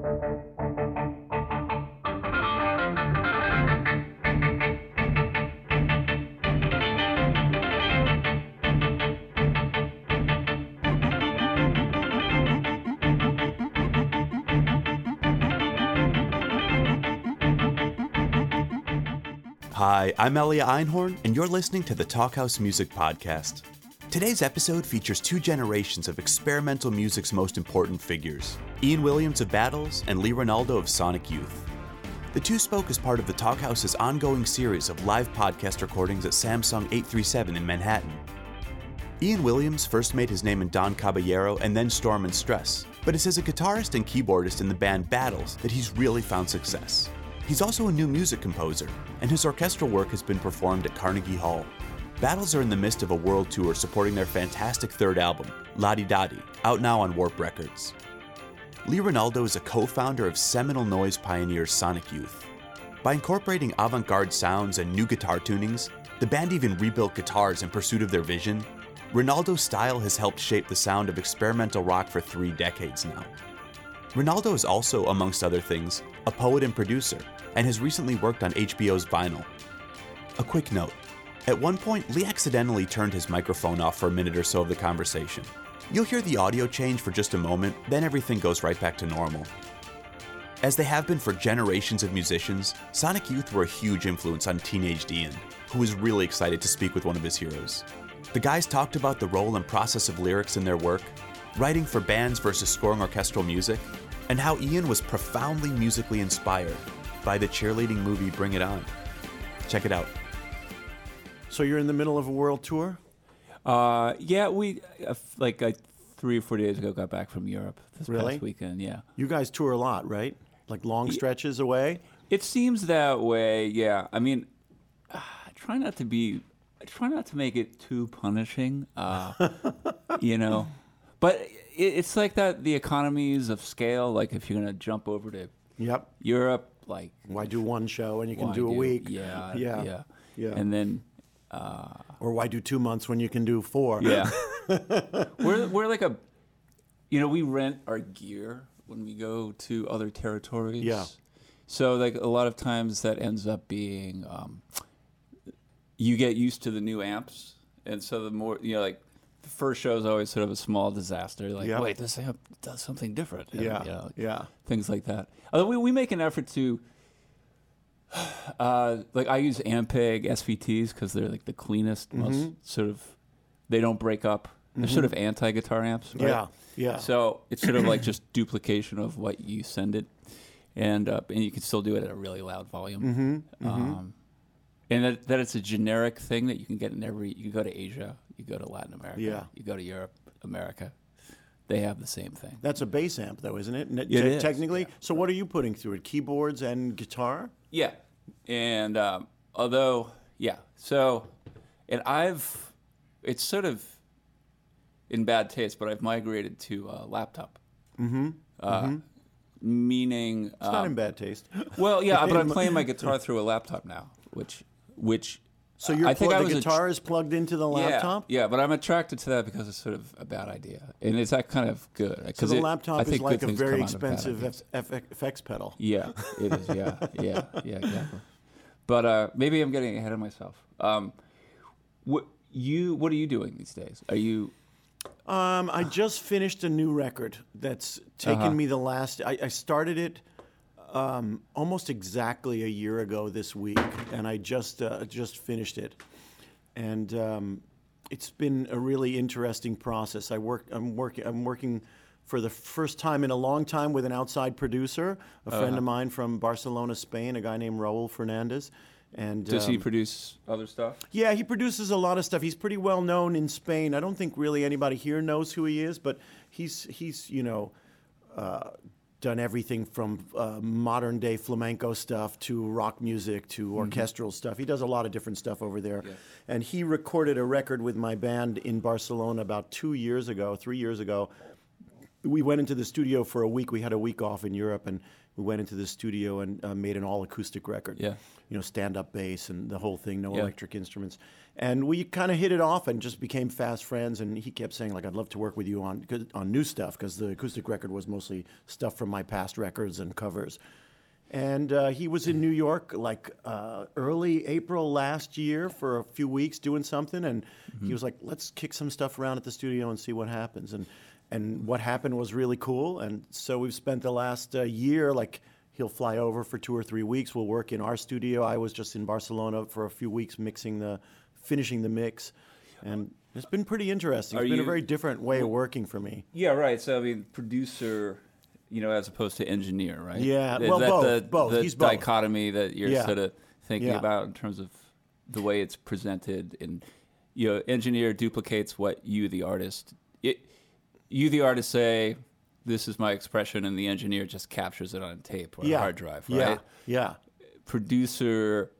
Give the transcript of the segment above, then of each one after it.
Hi, I'm Elia Einhorn, and you're listening to the Talkhouse Music Podcast. Today's episode features two generations of experimental music's most important figures Ian Williams of Battles and Lee Ranaldo of Sonic Youth. The two spoke as part of the Talkhouse's ongoing series of live podcast recordings at Samsung 837 in Manhattan. Ian Williams first made his name in Don Caballero and then Storm and Stress, but it's as a guitarist and keyboardist in the band Battles that he's really found success. He's also a new music composer, and his orchestral work has been performed at Carnegie Hall. Battles are in the midst of a world tour supporting their fantastic third album, La Di Da Di, out now on Warp Records. Lee Ranaldo is a co founder of seminal noise pioneers Sonic Youth. By incorporating avant garde sounds and new guitar tunings, the band even rebuilt guitars in pursuit of their vision. Ranaldo's style has helped shape the sound of experimental rock for three decades now. Ranaldo is also, amongst other things, a poet and producer, and has recently worked on HBO's Vinyl. A quick note at one point, Lee accidentally turned his microphone off for a minute or so of the conversation. You'll hear the audio change for just a moment, then everything goes right back to normal. As they have been for generations of musicians, Sonic Youth were a huge influence on teenage Ian, who was really excited to speak with one of his heroes. The guys talked about the role and process of lyrics in their work, writing for bands versus scoring orchestral music, and how Ian was profoundly musically inspired by the cheerleading movie Bring It On. Check it out. So you're in the middle of a world tour? Uh, yeah, we uh, like uh, three or four days ago got back from Europe this Really? past weekend. Yeah, You guys tour a lot, right? Like long stretches away? it seems that way. Yeah, I mean, I try not to be. I try not to make it too punishing. Uh, you know, but it, it's like that. The economies of scale. Like if you're gonna jump over to Yep. Europe, like Why do one show and you can why do a week? Yeah. yeah, Yeah. And then Or why do two months when you can do four? Yeah. we're we're like a you know, we rent our gear when we go to other territories. Yeah. So like a lot of times that ends up being um, you get used to the new amps and so the more you know like the first show is always sort of a small disaster like Yeah. wait this amp does something different and, Yeah. you know, Yeah. things like that although we, we make an effort to uh, like I use Ampeg SVTs because they're like the cleanest, Mm-hmm. most sort of they don't break up. They're sort of anti guitar amps. Right? Yeah. Yeah. So it's sort of like just duplication of what you send it, and uh, and you can still do it at a really loud volume. Mm-hmm. Um, and that, that it's a generic thing that you can get in every. You go to Asia, you go to Latin America, Yeah. you go to Europe, America. They have the same thing. That's a bass amp, though, isn't it? Te- is, Technically. So what are you putting through it? Keyboards and guitar? Yeah, and um, although yeah, so and I've it's sort of in bad taste, but I've migrated to uh, laptop. Mm-hmm. Uh, Meaning, It's not in um, bad taste. well, yeah, but I'm playing my guitar through a laptop now, which which So you're I think pl- I the was a tr- guitar is plugged into the laptop? Yeah, yeah, but I'm attracted to that because it's sort of a bad idea, and it's that kind of good. So Because the I laptop is think like a very come out of bad expensive. F- F- effects pedal. Yeah, it is. Yeah, yeah, yeah, exactly. But uh, maybe I'm getting ahead of myself. Um, what you? What are you doing these days? Are you? Um, I just finished a new record that's taken Uh-huh. me the last. I, I started it um, almost exactly a year ago this week, and I just uh, just finished it, and um, it's been a really interesting process. I work. I'm working. I'm working for the first time in a long time with an outside producer, a friend Uh-huh. of mine from Barcelona, Spain, a guy named Raul Fernandez. And Does he um, produce other stuff? yeah, he produces a lot of stuff. He's pretty well known in Spain. I don't think really anybody here knows who he is, but he's he's you know uh, done everything from uh, modern day flamenco stuff to rock music to orchestral stuff. He does a lot of different stuff over there. And he recorded a record with my band in Barcelona about two years ago, three years ago. We went into the studio for a week. We had a week off in Europe, and we went into the studio and uh, made an all acoustic record. Yeah. You know, stand up bass and the whole thing, no Yeah. electric instruments. And we kind of hit it off and just became fast friends. And he kept saying, like, I'd love to work with you on, on new stuff because the acoustic record was mostly stuff from my past records and covers. And uh, he was in New York like uh, early April last year for a few weeks doing something, and he was like, "Let's kick some stuff around at the studio and see what happens." And and what happened was really cool. And so we've spent the last uh, year like he'll fly over for two or three weeks. We'll work in our studio. I was just in Barcelona for a few weeks mixing the, finishing the mix, and it's been pretty interesting. Are It's been a very different way of working for me. Yeah, right. So I mean, producer, you know, as opposed to engineer, right? Yeah, Is well, that both, The, both. The He's both. dichotomy that you're Yeah. sort of thinking Yeah. about in terms of the way it's presented, and you know, engineer duplicates what you, the artist, it, you, the artist, say. This is my expression, and the engineer just captures it on tape or a hard drive, right? Yeah, yeah. Producer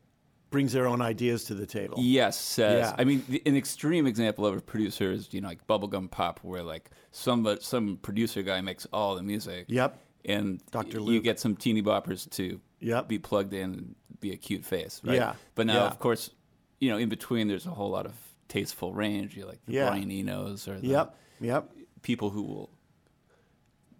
Brings their own ideas to the table. Yes, says. Yeah. I mean, the, an extreme example of a producer is you know like bubblegum pop, where like some uh, some producer guy makes all the music. Yep. And Dr. You get some teeny boppers to Yep. be plugged in, and be a cute face, right? Yeah, But now, yeah. of course, you know, in between, there's a whole lot of tasteful range. You like the Yeah. Brian Enos or the Yep. Yep. people who will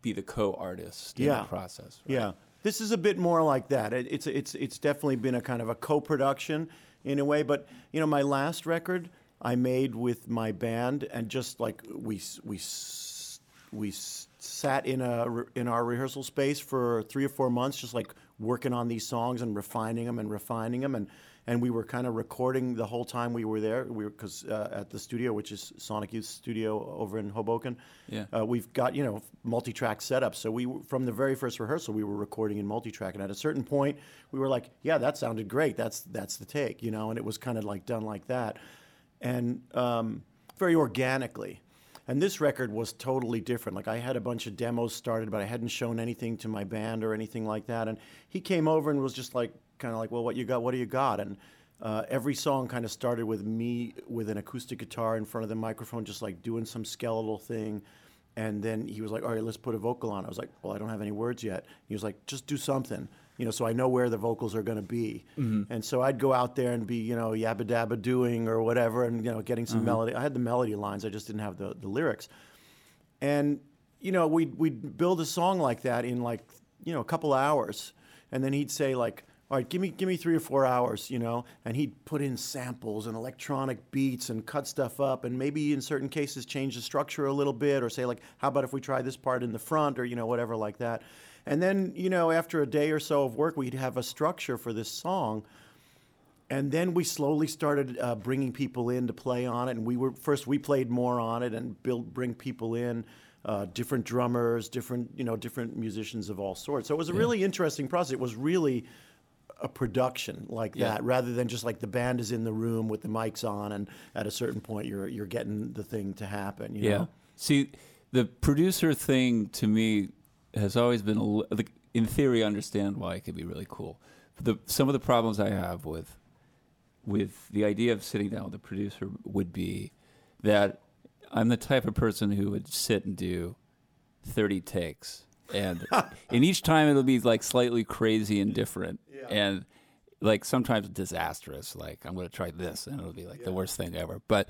be the co-artist in Yeah. the process. right? Yeah, this is a bit more like that. It, it's it's it's definitely been a kind of a co-production in a way. But you know, my last record I made with my band, and just like we we we sat in a in our rehearsal space for three or four months, just like working on these songs and refining them and refining them and. And we were kind of recording the whole time we were there. We were because uh, at the studio, which is Sonic Youth Studio over in Hoboken, Yeah. uh, we've got you know multi-track setup. So we from the very first rehearsal we were recording in multi-track, and at a certain point we were like, yeah, that sounded great. That's that's the take, you know. And it was kind of like done like that, and um, very organically. And this record was totally different. Like I had a bunch of demos started, but I hadn't shown anything to my band or anything like that. And he came over and was just like, kind of like, well, what you got? What do you got? And uh, every song kind of started with me with an acoustic guitar in front of the microphone, just like doing some skeletal thing. And then he was like, all right, let's put a vocal on. I was like, well, I don't have any words yet. He was like, just do something, you know, so I know where the vocals are going to be. And so I'd go out there and be, you know, yabba dabba doing or whatever, and, you know, getting some melody. I had the melody lines, I just didn't have the, the lyrics. And, you know, we'd, we'd build a song like that in like, you know, a couple hours. And then he'd say, like, all right, give me, give me three or four hours, you know, and he'd put in samples and electronic beats and cut stuff up and maybe in certain cases change the structure a little bit or say, like, how about if we try this part in the front or, you know, whatever like that. And then, you know, after a day or so of work, we'd have a structure for this song. And then we slowly started uh, bringing people in to play on it. And we were first we played more on it and build bring people in uh, different drummers different you know different musicians of all sorts. So it was a really interesting process. It was really a production like Yeah. that rather than just like the band is in the room with the mics on and at a certain point you're you're getting the thing to happen you Yeah. know See, the producer thing to me has always been, a in theory, I understand why it could be really cool. The some of the problems I have with with the idea of sitting down with a producer would be that I'm the type of person who would sit and do 30 takes, and and each time it'll be like slightly crazy and different, and like sometimes disastrous. Like I'm going to try this, and it'll be like the worst thing ever. But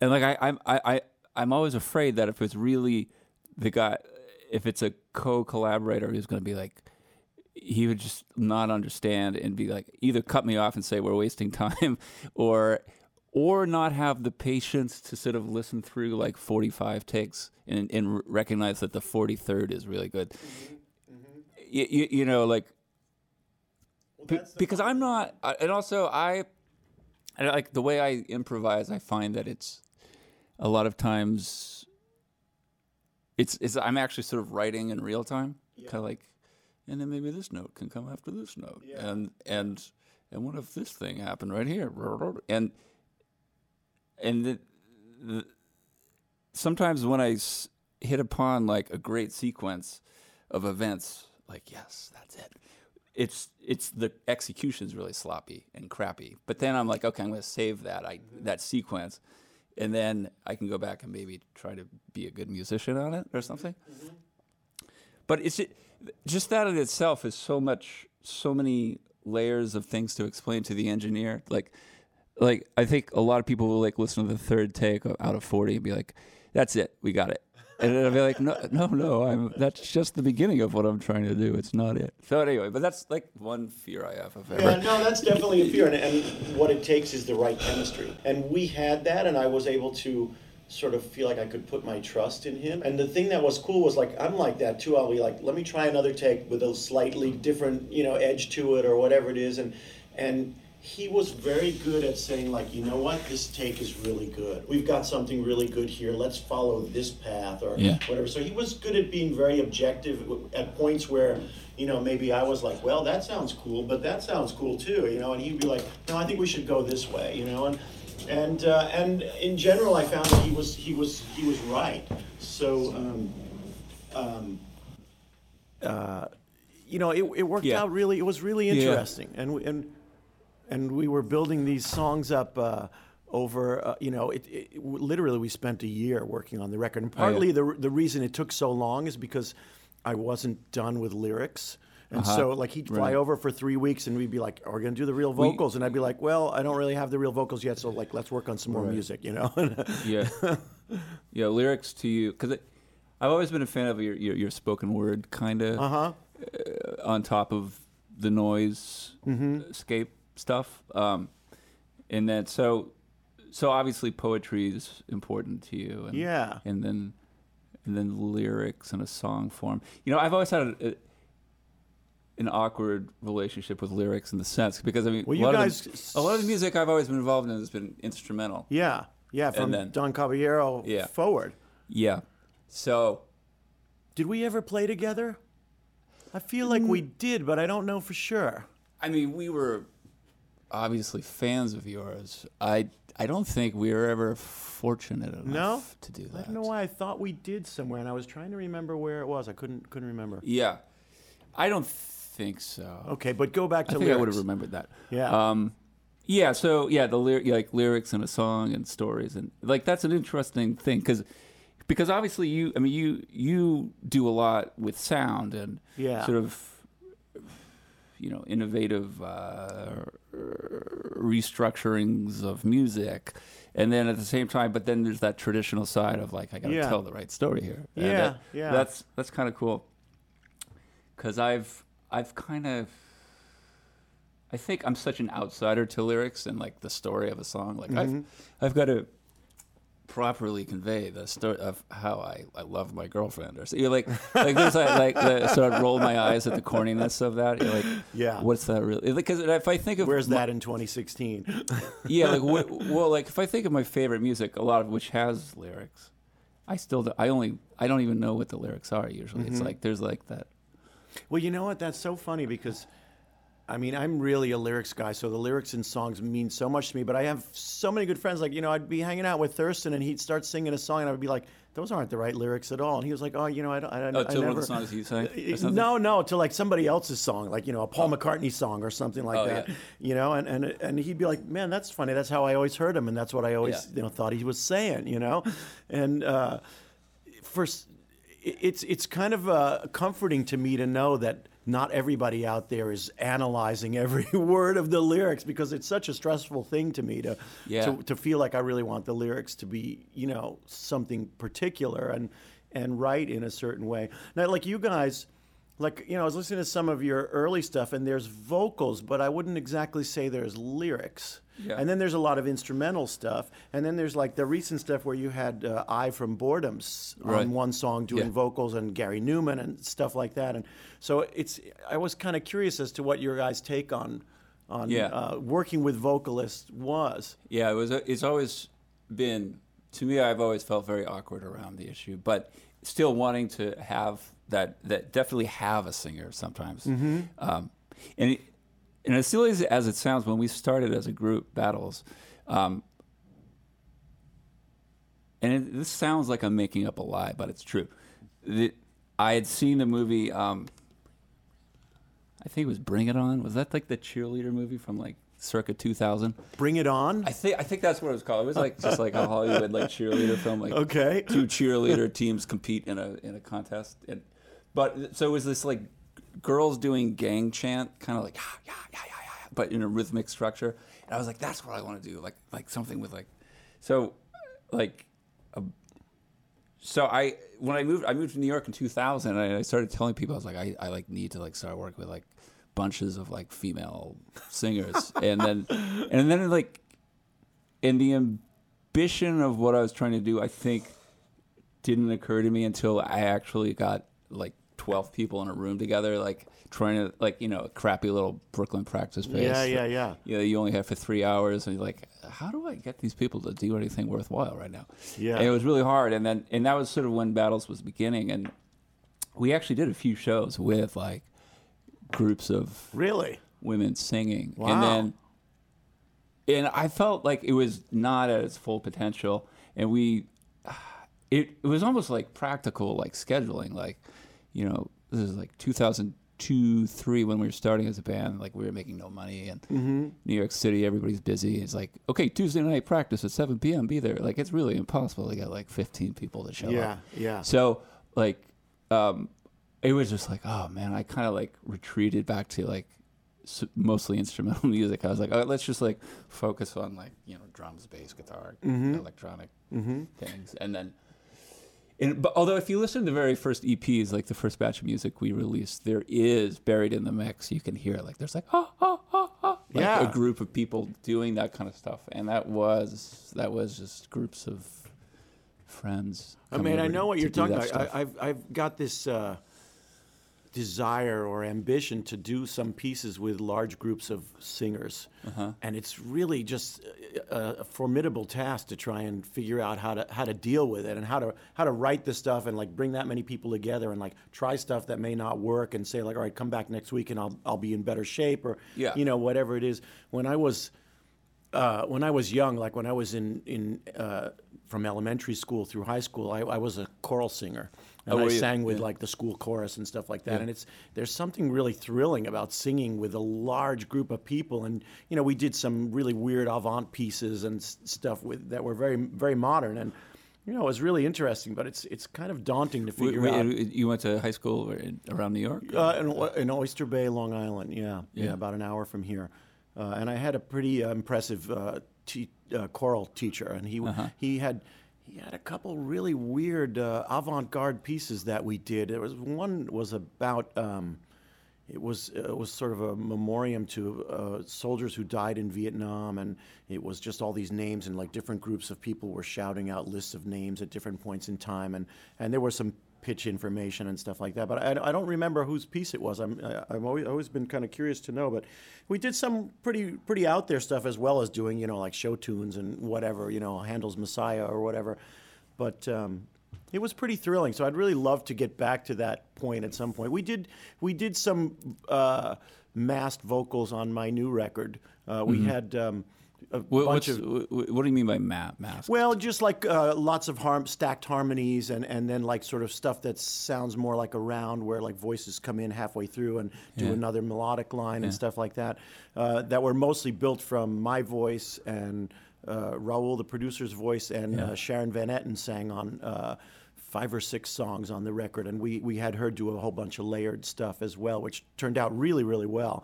and like I, I'm I, I I'm always afraid that if it's really the guy, if it's a co-collaborator who's going to be like, he would just not understand and be like, either cut me off and say we're wasting time, or or not have the patience to sort of listen through like 45 takes and, and recognize that the 43rd is really good. You, you, you know, like be- because I'm not, I- and also I, I like the way I improvise. I find that it's a lot of times it's, it's I'm actually sort of writing in real time, kind of like, and then maybe this note can come after this note, and and and what if this thing happened right here, and and the, the, sometimes when I s- hit upon like a great sequence of events, like yes, that's it. It's it's the execution's really sloppy and crappy. But then I'm like, okay, I'm going to save that I mm-hmm. that sequence, and then I can go back and maybe try to be a good musician on it or something. Mm-hmm. but it's ju- just that in itself is so much, so many layers of things to explain to the engineer. Like, like I think a lot of people will like listen to the third take out of forty and be like, "That's it, we got it." And then I'll be like, no, no, no. I'm that's just the beginning of what I'm trying to do. It's not it. So anyway, but that's like one fear I have of ever. Yeah, no, that's definitely a fear, and, and what it takes is the right chemistry. And we had that, and I was able to sort of feel like I could put my trust in him. And the thing that was cool was like I'm like that too. I'll be like, let me try another take with a slightly different, you know, edge to it or whatever it is, and and he was very good at saying like, you know what, this take is really good. We've got something really good here. Let's follow this path or Yeah. whatever. So he was good at being very objective at points where, you know, maybe I was like, well, that sounds cool, but that sounds cool too, you know, and he'd be like, no, I think we should go this way, you know, and and uh, and in general, I found that he was he was he was right. So. Um, um, uh, you know, it, it worked Yeah. out really. It was really Yeah. interesting, and and and we were building these songs up uh, over. Uh, you know, it, it literally we spent a year working on the record, and Oh, yeah. partly the the reason it took so long is because I wasn't done with lyrics. And Uh-huh. so, like, he'd fly over for three weeks, and we'd be like, "Are we gonna do the real We- vocals?" and I'd be like, "Well, I don't really have the real vocals yet, so like, let's work on some more Right. music," you know. yeah, yeah. Lyrics to you because I've always been a fan of your your, your spoken word kind of uh huh. on top of the noise escape stuff. Um, and then so so obviously poetry is important to you. And, Yeah. And then and then lyrics in a song form. You know, I've always had a, a, an awkward relationship with lyrics in the sense because I mean, Well, a lot guys- of the, a lot of the music I've always been involved in has been instrumental. Yeah, yeah. From then- Don Caballero Yeah. forward. Yeah. So Did we ever play together? I feel like Mm. we did, but I don't know for sure. I mean, we were obviously fans of yours. I I don't think we were ever fortunate enough No? to do that. I don't know why I thought we did somewhere, and I was trying to remember where it was. I couldn't couldn't remember. Yeah, I don't think so. Okay, but go back I to think I would have remembered that. Yeah. Um, yeah. So yeah, the lyric, like lyrics in a song and stories, and like that's an interesting thing because because obviously you, I mean you you do a lot with sound and Yeah. sort of you know innovative uh, restructurings of music. And then at the same time, but then there's that traditional side of like I got to Yeah. tell the right story here. And Yeah, that- yeah. That's that's kind of cool. Cause I've I've kind of I think I'm such an outsider to lyrics and like the story of a song. Like Mm-hmm. I've I've got to properly convey the story of how I, I love my girlfriend or so you're like like there's that, like the, so I roll my eyes at the corniness of that. You're like, Yeah. what's that really? Because if I think of Where's my- that in 2016? yeah, like what, well, like if I think of my favorite music, a lot of which has lyrics, I still do, I only I don't even know what the lyrics are usually. Mm-hmm. It's like there's like that. well, you know what? That's so funny because, I mean, I'm really a lyrics guy, so the lyrics in songs mean so much to me. But I have so many good friends. Like, you know, I'd be hanging out with Thurston, and he'd start singing a song, and I would be like, "Those aren't the right lyrics at all." And he was like, "Oh, you know, I don't, I, don't- Oh, I to one never." of the songs he sang. No, no, to like somebody else's song, like you know, a Paul McCartney song or something like Oh, that. yeah. You know, and, and and he'd be like, "Man, that's funny. That's how I always heard him, and that's what I always Yeah. you know thought he was saying." You know, and uh, first, it's it's kind of uh, comforting to me to know that not everybody out there is analyzing every word of the lyrics because it's such a stressful thing to me to Yeah. to, to feel like I really want the lyrics to be you know something particular and and right in a certain way. Now, like you guys. Like you know, I was listening to some of your early stuff, and there's vocals, but I wouldn't exactly say there's lyrics. Yeah. And then there's a lot of instrumental stuff, and then there's like the recent stuff where you had uh, "Eye" from Boredoms Right. on one song doing Yeah. vocals, and Gary Numan and stuff like that. And so it's I was kind of curious as to what your guys' take on on Yeah. uh, working with vocalists was. Yeah, it was. It's always been to me. I've always felt very awkward around the issue, but still wanting to have that. That definitely have a singer sometimes. Mm-hmm. Um, and and as silly as, it sounds, when we started as a group, Battles, um, and it, this sounds like I'm making up a lie, but it's true. The, I had seen the movie. Um, I think it was Bring It On. Was that like the cheerleader movie from like circa 2000? Bring it on. I think I think that's what it was called. It was like just like a Hollywood like cheerleader film. Like Okay. two cheerleader teams compete in a in a contest. And but so it was this like girls doing gang chant, kind of like yeah, yeah, yeah, yeah, yeah, but in a rhythmic structure. And I was like, that's what I want to do, like like something with like, so like. A, so I when I moved I moved to New York in 2000 and I started telling people I was like I, I like need to like start working with like bunches of like female singers and then and then like in the ambition of what I was trying to do I think didn't occur to me until I actually got like 12 people in a room together like trying to like you know a crappy little Brooklyn practice space Yeah, yeah, yeah. you know, you only have for three hours, and you're like, how do I get these people to do anything worthwhile right now? Yeah. and it was really hard. And then, and that was sort of when Battles was beginning, and we actually did a few shows with like groups of Really? women singing, Wow. and then, and I felt like it was not at its full potential, and we, it it was almost like practical, like scheduling, like, you know, this is like 2002, three when we were starting as a band, like we were making no money, and Mm-hmm. New York City, everybody's busy. It's like, okay, Tuesday night practice at 7 p.m. Be there. Like it's really impossible to get like 15 people to show Yeah, up. yeah. Yeah. So like, um, it was just like, oh man, I kind of like retreated back to like mostly instrumental music. I was like, oh, let's just like focus on like you know drums, bass, guitar, Mm-hmm. electronic things, and then. And, but although if you listen to the very first EPs, like the first batch of music we released, there is buried in the mix. You can hear like there's like oh oh oh oh, like Yeah. a group of people doing that kind of stuff, and that was that was just groups of friends. I mean, I know what you're talking about. stuff. I, I've I've got this uh, desire or ambition to do some pieces with large groups of singers, Uh-huh. and it's really just a, a formidable task to try and figure out how to how to deal with it and how to how to write the stuff and like bring that many people together and like try stuff that may not work and say like, all right, come back next week and I'll I'll be in better shape or Yeah. you know whatever it is. When I was uh, when I was young, like when I was in in uh, from elementary school through high school, I, I was a choral singer, and Oh, I you? sang with Yeah. like the school chorus and stuff like that. Yeah. And it's there's something really thrilling about singing with a large group of people. And you know, we did some really weird avant pieces and stuff with that were very very modern and. You know, it was really interesting, but it's it's kind of daunting to figure w- out. You went to high school around New York? Uh, in, in Oyster Bay, Long Island. Yeah, yeah, Yeah. about an hour from here. Uh, and I had a pretty uh, impressive uh, te- uh, choral teacher, and he Uh-huh. he had he had a couple really weird uh, avant-garde pieces that we did. There was one was about. Um, it was uh, it was sort of a memoriam to uh, soldiers who died in Vietnam, and it was just all these names and like different groups of people were shouting out lists of names at different points in time, and and there were some pitch information and stuff like that. But I, I don't remember whose piece it was. I'm I, I've always, always been kind of curious to know. But we did some pretty pretty out there stuff as well as doing you know like show tunes and whatever you know Handel's Messiah or whatever. But um, it was pretty thrilling. So I'd really love to get back to that point at some point. We did we did some uh, masked vocals on my new record. Uh, we had um, What, bunch of wh- wh- what do you mean by ma- mask? well, just like uh, lots of harm, stacked harmonies, and, and then like sort of stuff that sounds more like a round, where like voices come in halfway through and do Yeah. another melodic line and stuff like that. Uh, that were mostly built from my voice and uh, Raul, the producer's voice, and uh, Sharon Van Etten sang on. Uh, Five or six songs on the record, and we, we had her do a whole bunch of layered stuff as well, which turned out really, really well.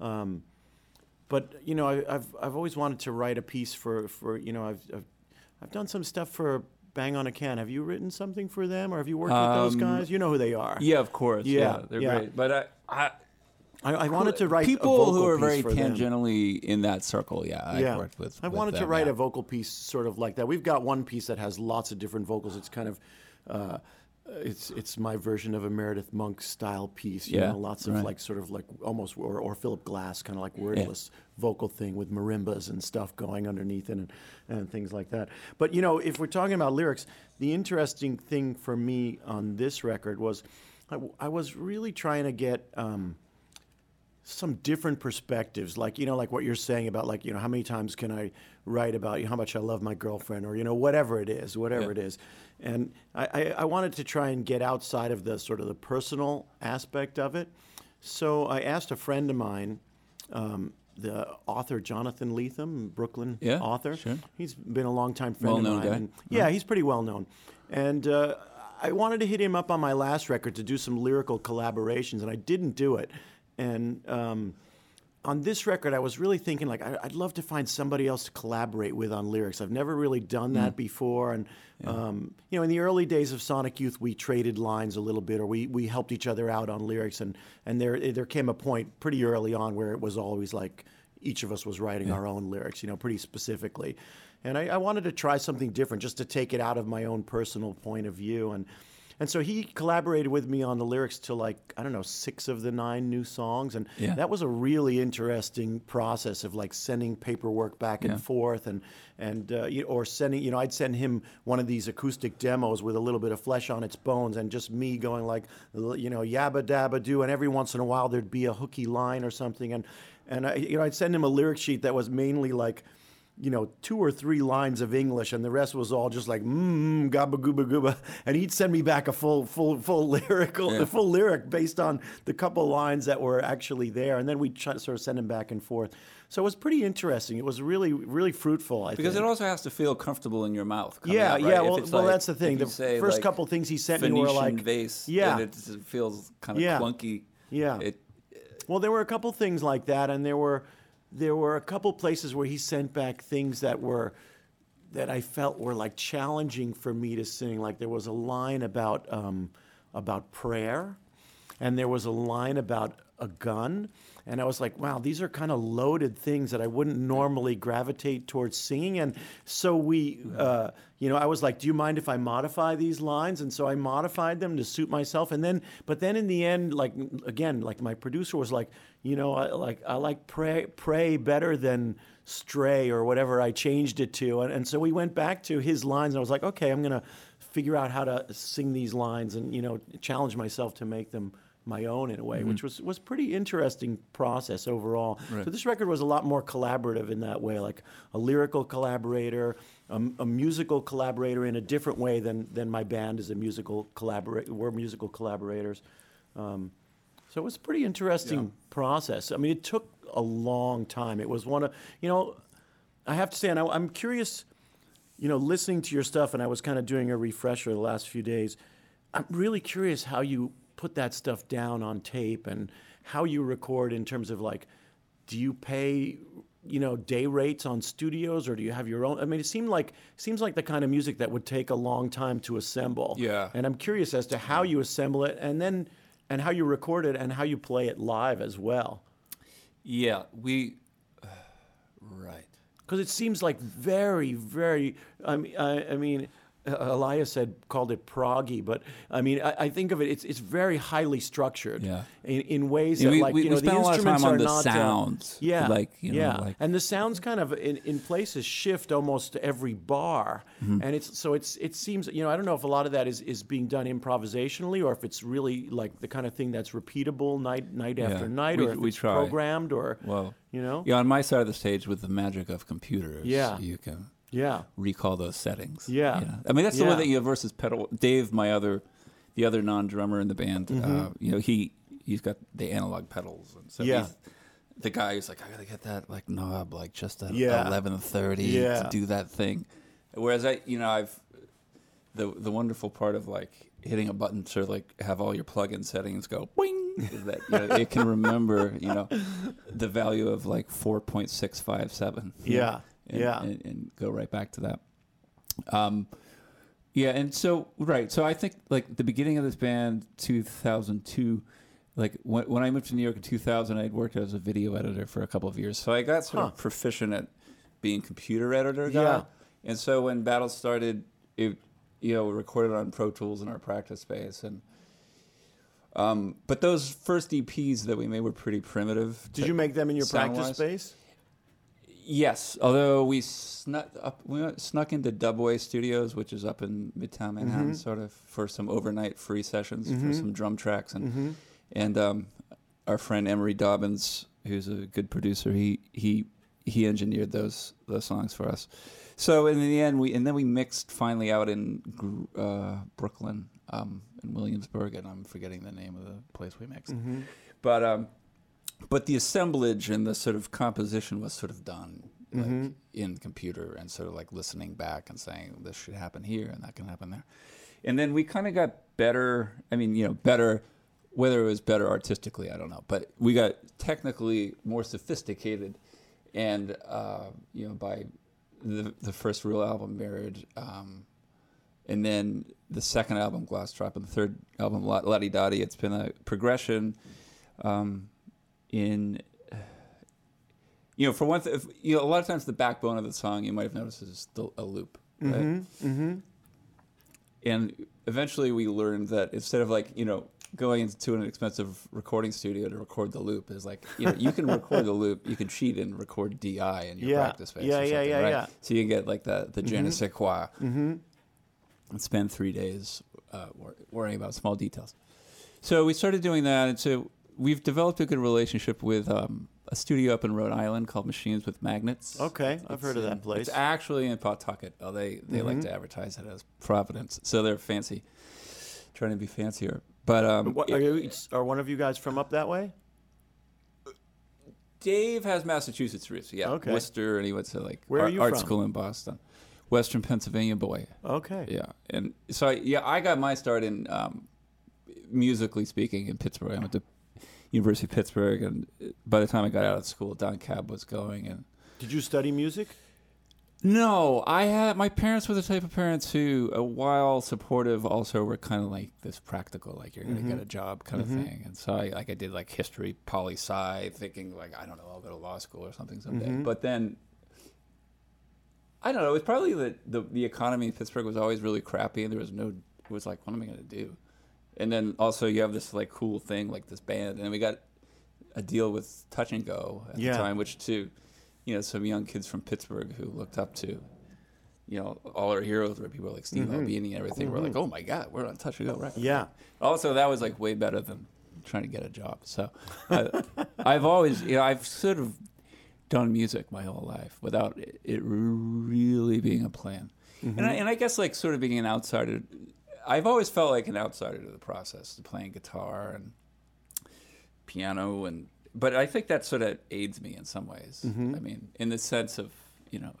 Um, but you know, I, I've I've always wanted to write a piece for for you know I've I've, I've done some stuff for Bang on a Can. Have you written something for them, or have you worked with those Um, guys? You know who they are. yeah, of course. Yeah, Yeah, they're yeah. great. But I, I I, I wanted to write a people vocal who are piece very for them. in that circle. Yeah, I've yeah, worked with. I with wanted to write yeah. a vocal piece sort of like that. We've got one piece that has lots of different vocals. It's kind of. Uh, it's it's my version of a Meredith Monk style piece, you Yeah, know, lots of right. like sort of like almost or, or Philip Glass kind of like wordless vocal thing with marimbas and stuff going underneath it and, and things like that. But you know, if we're talking about lyrics, the interesting thing for me on this record was I was really trying to get um, some different perspectives like you know like what you're saying about like you know how many times can i write about you know, how much i love my girlfriend or you know whatever it is whatever Yeah. it is and I, I, I wanted to try and get outside of the sort of the personal aspect of it so i asked a friend of mine um, the author jonathan lethem brooklyn Yeah, author sure. he's been a long time friend Well-known of mine guy. and- yeah he's pretty well known and uh, I wanted to hit him up on my last record to do some lyrical collaborations, and I didn't do it. And um, on this record, I was really thinking like I, would love to find somebody else to collaborate with on lyrics. I've never really done that mm. before, and yeah. um, you know, in the early days of Sonic Youth, we traded lines a little bit, or we, we helped each other out on lyrics, and and there there came a point pretty early on where it was always like each of us was writing yeah. our own lyrics, you know, pretty specifically, and I, I wanted to try something different, just to take it out of my own personal point of view, and and so he collaborated with me on the lyrics to like I don't know six of the nine new songs, and yeah. that was a really interesting process of like sending paperwork back and yeah. forth, and and uh, or sending you know I'd send him one of these acoustic demos with a little bit of flesh on its bones, and just me going like you know yabba dabba do, and every once in a while there'd be a hooky line or something, and and I, you know I'd send him a lyric sheet that was mainly like you know, two or three lines of English, and the rest was all just like mmm, gabba gooba gooba, and he'd send me back a full, full, full lyrical, yeah. full lyric based on the couple lines that were actually there, and then we'd sort of send him back and forth. So it was pretty interesting. It was really, really fruitful. I because think. it also has to feel comfortable in your mouth. Yeah, out, right? yeah. Well, well like, that's the thing. The first like, couple things he sent Venetian me were like vase, yeah, it feels kind of yeah. clunky. Yeah. It, well, there were a couple things like that, and there were there were a couple places where he sent back things that were that I felt were like challenging for me to sing. Like there was a line about um, about prayer, and there was a line about a gun, and I was like, wow, these are kind of loaded things that I wouldn't normally gravitate towards singing. And so we, uh, you know, I was like, do you mind if I modify these lines? And so I modified them to suit myself. And then, but then in the end, like again, like my producer was like, you know, I like I like pray pray better than stray or whatever I changed it to. And, and so we went back to his lines, and I was like, okay, I'm gonna figure out how to sing these lines and you know challenge myself to make them my own in a way, mm-hmm. which was was pretty interesting process overall. Right. So this record was a lot more collaborative in that way, like a lyrical collaborator, a, a, musical collaborator in a different way than than my band is a musical collaborator. We're musical collaborators. Um, so it was a pretty interesting yeah. process. I mean, it took a long time. It was one of you know, I have to say, and I, I'm curious. You know, listening to your stuff, and I was kind of doing a refresher the last few days. I'm really curious how you put that stuff down on tape and how you record in terms of like, do you pay you know day rates on studios or do you have your own? I mean it seemed like seems like the kind of music that would take a long time to assemble. Yeah. And i'm curious as to how you assemble it and then and how you record it and how you play it live as well. Yeah we uh, right. Because it seems like very very i mean I, I mean Elias said called it proggy, but I mean I, I, think of it. It's it's very highly structured. Yeah. In, in ways that we, like we, you know the instruments are the not uh, sounds. Uh, yeah. Like you know, yeah. Like, and the sounds kind of in, in places shift almost every bar, mm-hmm. and it's so it's it seems you know I don't know if a lot of that is is being done improvisationally or if it's really like the kind of thing that's repeatable night night yeah. after night we, or if it's try. programmed or well you know yeah on my side of the stage with the magic of computers yeah you can yeah recall those settings. Yeah, you know? I mean that's yeah. the way that you have versus pedal. Dave, my other, the other non drummer in the band, mm-hmm. uh, you know he he's got the analog pedals, and so yeah. the guy who's like, I gotta get that like knob like just at yeah. eleven thirty yeah. to do that thing. Whereas I, you know, I've the the wonderful part of like hitting a button to like have all your plug-in settings go boing is that you know, it can remember you know the value of like four point six five seven. Yeah and, yeah. and, and, go right back to that. Um, yeah, and so right, so I think like the beginning of this band, two thousand two. Like when, when I moved to New York in 2000, I'd worked as a video editor for a couple of years, so I got sort huh. of proficient at being computer editor guy. Yeah. And so when Battle started, it you know recorded on Pro Tools in our practice space, and um, but those first EPs that we made were pretty primitive. Did you make them in your practice space? Yes, although we snuck up, we snuck into Dubway Studios, which is up in Midtown Manhattan, mm-hmm. sort of for some overnight free sessions mm-hmm. for some drum tracks, and mm-hmm. and um, our friend Emery Dobyns, who's a good producer, he he he engineered those those songs for us. So in the end, we and then we mixed finally out in uh, Brooklyn, um, in Williamsburg, and I'm forgetting the name of the place we mixed, mm-hmm. but. Um, but the assemblage and the sort of composition was sort of done like, mm-hmm. in computer and sort of like listening back and saying this should happen here and that can happen there and then we kind of got better. I mean, you know, better. Whether it was better artistically, I don't know, but we got technically more sophisticated, and uh, you know, by the the first real album, Mirrored, um, and then the second album, Gloss Drop, and the third album, La Di Da Di. It's been a progression um, in you know, for one thing, you know, a lot of times the backbone of the song you might have noticed is still a loop, right? Mm-hmm. Mm-hmm. And eventually we learned that instead of like, you know, going into an expensive recording studio to record the loop is like, you know, you can record the loop, you can cheat and record DI in your Yeah. practice space. Yeah, yeah, yeah, right? yeah. So you can get like the, the je ne sais quoi Mm-hmm. and spend three days uh, worrying about small details. So we started doing that, and so we've developed a good relationship with um, a studio up in Rhode Island called Machines with Magnets. Okay, I've It's heard of in- that place. It's actually in Pawtucket. Oh, they they like Mhm. to advertise it as Providence, so they're fancy, trying to be fancier. But um, What, are, you, are one of you guys from up that way? Dave has Massachusetts roots. Yeah, Okay. Worcester, and he went to like Where are art, you art from? school in Boston, Western Pennsylvania boy. Okay. Yeah, and so I, yeah, I got my start in um, musically speaking in Pittsburgh. I went to University of Pittsburgh, and by the time I got out of school, Don Cab was going, and Did you study music? no, I had my parents were the type of parents who, uh, while supportive, also were kind of like this practical, like you're gonna mm-hmm. get a job kind of mm-hmm. thing. And so I like I did like history, poli sci, thinking like I don't know, I'll go to law school or something someday. Mm-hmm. But then I don't know. It was probably that the the economy in Pittsburgh was always really crappy, and there was no. It was like, what am I gonna do? And then also you have this like cool thing like this band, and we got a deal with Touch and Go at Yeah. the time, which to you know some young kids from Pittsburgh who looked up to. You know, all our heroes were people like Steve mm-hmm. Albini and everything. We're like, mm-hmm. oh my God, we're on Touch and Go, right? Yeah. Also, that was like way better than trying to get a job. So, I, I've always, you know, I've sort of done music my whole life without it, really being a plan. And, I, mm-hmm. and I guess like sort of being an outsider, I've always felt like an outsider to the process, to playing guitar and piano, and but I think that sort of aids me in some ways. I mean, in the sense of you know.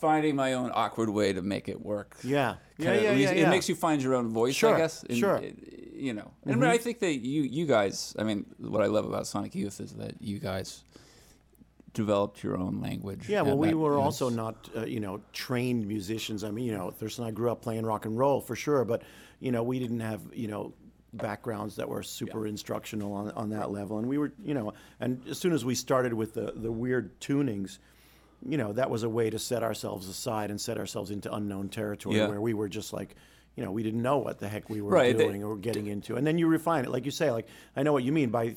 Finding my own awkward way to make it work Yeah. Yeah, of- yeah, yeah, it yeah. makes you find your own voice, Sure, I guess. and sure. Mm-hmm. it- you know, and I think that you you guys. I mean, what I love about Sonic Youth is that you guys developed your own language. Yeah, well, we were is- also not, uh, you know, trained musicians. I mean, you know, Thurston and I grew up playing rock and roll for sure, but, you know, we didn't have, you know, backgrounds that were super instructional on, on that level. And we were, you know, and as soon as we started with the, the weird tunings, you know, that was a way to set ourselves aside and set ourselves into unknown territory Yeah. where we were just like, you know, we didn't know what the heck we were Right, they- doing or getting into. And then you refine it. Like you say, like, I know what you mean. By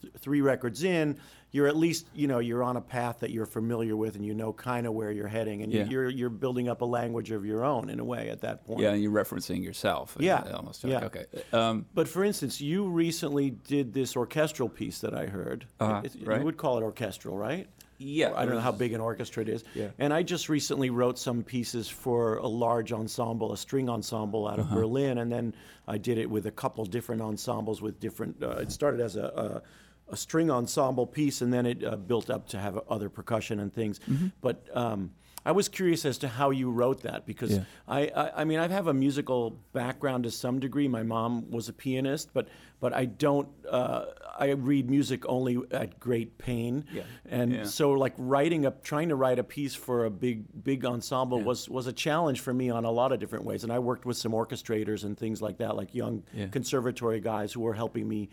th- three records in, you're at least, you know, you're on a path that you're familiar with and you know kind of where you're heading. And you- Yeah. you're, you're building up a language of your own in a way at that point. Yeah, and you're referencing yourself. Yeah, almost. yeah. Okay. Um, But for instance, you recently did this orchestral piece that I heard. Uh-huh, It- right. You would call it orchestral, right? Yeah, I don't know how big an orchestra it is. Yeah. And I just recently wrote some pieces for a large ensemble, a string ensemble out of Uh-huh. Berlin, and then I did it with a couple different ensembles with different. Uh, it started as a, a, a string ensemble piece, and then it uh, built up to have other percussion and things. Mm-hmm. But um, I was curious as to how you wrote that because Yeah. I, I, I mean, I have a musical background to some degree. My mom was a pianist, but but I don't. Uh, I read music only at great pain, Yeah. and Yeah. so like writing a trying to write a piece for a big big ensemble was was a challenge for me on a lot of different ways. And I worked with some orchestrators and things like that, like young Yeah. conservatory guys who were helping me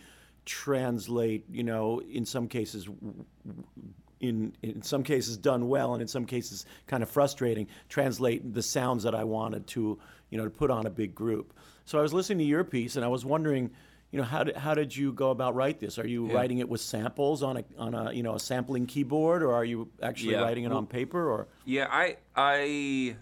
translate. You know, in some cases in in some cases done well and in some cases kind of frustrating translate the sounds that I wanted to you know to put on a big group. So I was listening to your piece and I was wondering you know how did, how did you go about write this? Are you Yeah. writing it with samples on a on a you know a sampling keyboard or are you actually Yeah. writing it on paper or yeah. I I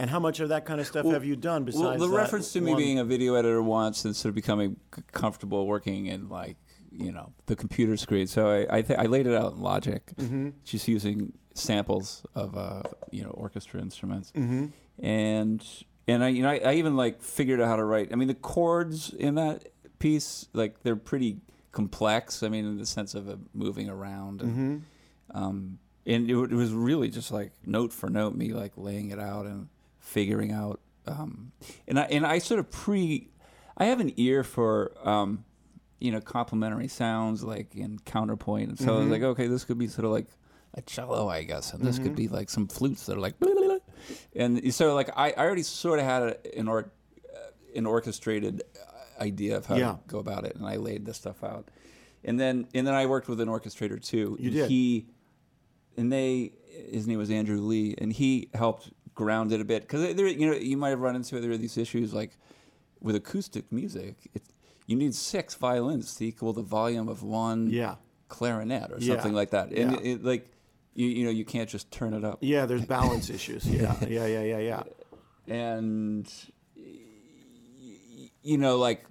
and how much of that kind of stuff have you done besides well, the reference to me one- being a video editor once and sort of becoming comfortable working in like you know the computer screen. So I I, th- I laid it out in Logic, Mm-hmm. just using samples of uh you know orchestra instruments, Mm-hmm. and and I you know I, I even like figured out how to write. I mean the chords in that piece like they're pretty complex. I mean in the sense of uh, moving around and. Mm-hmm. Um, and it, it was really just like note for note, me like laying it out and figuring out um, and I and I sort of pre, I have an ear for um, you know complementary sounds like in counterpoint, and so I was mm-hmm. like, okay, this could be sort of like a cello, I guess, and this could mm-hmm. be like some flutes that are like, and so like I, I already sort of had a, an or, uh, an orchestrated uh, idea of how Yeah. to go about it, and I laid this stuff out, and then and then I worked with an orchestrator too. You and did. He and they his name was Andrew Lee, and he helped ground it a bit. Because there you know you might have run into. There are these issues like with acoustic music, it, you need six violins to equal the volume of one Yeah. clarinet or Yeah. something like that, and Yeah. it, it, like you you know you can't just turn it up. Yeah, there's balance issues. Yeah, yeah, yeah, yeah, yeah. and you know like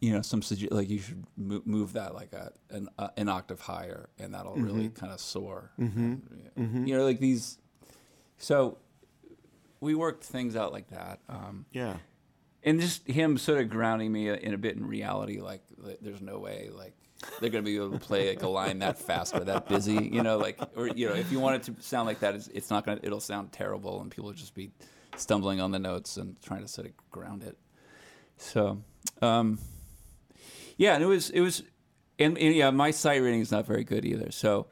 you know some sugge- like you should mo- move that like a an, uh, an octave higher and that'll really kind of soar mm-hmm. you know like these so we worked things out like that um, Yeah. And just him sort of grounding me in a bit in reality like there's no way like they're going to be able to play like a line that fast or that busy you know like or you know if you want it to sound like that it's, it's not going to it'll sound terrible and people will just be stumbling on the notes and trying to sort of ground it. So um yeah and it was it was and, and yeah my sight reading is not very good either. So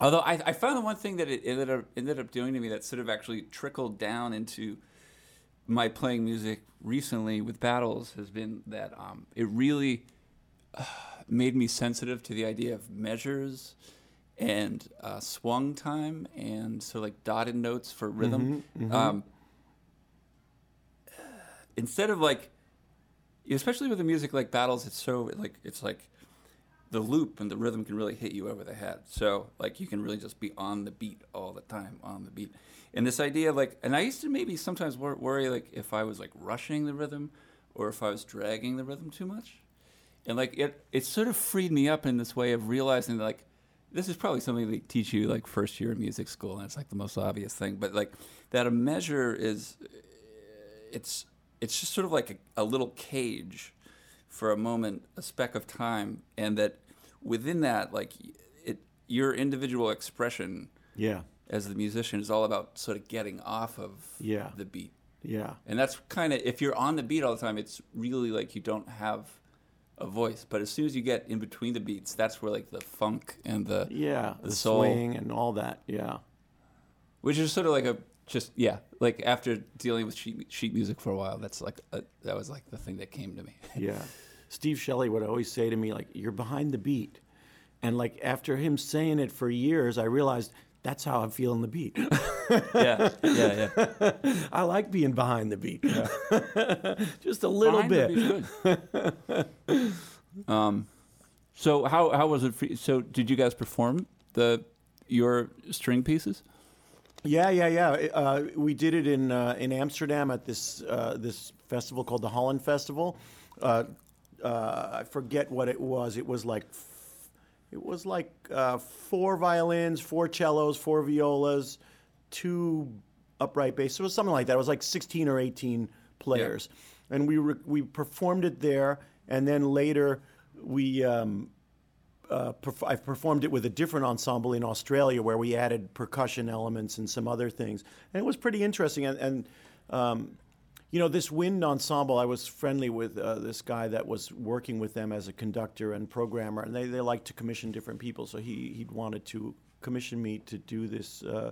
Although I, I found the one thing that it ended up, ended up doing to me that sort of actually trickled down into my playing music recently with battles has been that um, it really uh, made me sensitive to the idea of measures and uh, swung time and so like dotted notes for rhythm. Um, instead of like, especially with the music like battles, it's so like it's like the loop and the rhythm can really hit you over the head. So like you can really just be on the beat all the time, on the beat. And this idea like, and I used to maybe sometimes wor- worry like if I was like rushing the rhythm or if I was dragging the rhythm too much. And like it, it sort of freed me up in this way of realizing that like this is probably something they teach you like first year in music school, and it's like the most obvious thing. But like that a measure is, it's it's just sort of like a, a little cage for a moment, a speck of time, and that within that, like it, your individual expression Yeah. as the musician is all about sort of getting off of Yeah. the beat. Yeah. And that's kind of if you're on the beat all the time, it's really like you don't have a voice. But as soon as you get in between the beats, that's where like the funk and the Yeah. the, The, soul, swing and all that. Yeah. which is sort of like a just yeah, like after dealing with sheet sheet music for a while, that's like a, that was like the thing that came to me. Yeah. Steve Shelley would always say to me, like, you're behind the beat. And like after him saying it for years, I realized that's how I'm feeling the beat. yeah, yeah, yeah. I like being behind the beat. Just a little Behind bit. the um, so how how was it? For, you? so did you guys perform the your string pieces? Yeah, yeah, yeah. Uh, we did it in uh, in Amsterdam at this uh, this festival called the Holland Festival. Uh, uh, I forget what it was. It was like f- it was like uh, four violins, four cellos, four violas, two upright bass. It was something like that. It was like sixteen or eighteen players, and we re- we performed it there. And then later we. Um, uh, perf- I've performed it with a different ensemble in Australia where we added percussion elements and some other things, and it was pretty interesting. And, and um, you know, this wind ensemble, I was friendly with uh, this guy that was working with them as a conductor and programmer, and they, they like to commission different people. So he he wanted to commission me to do this uh,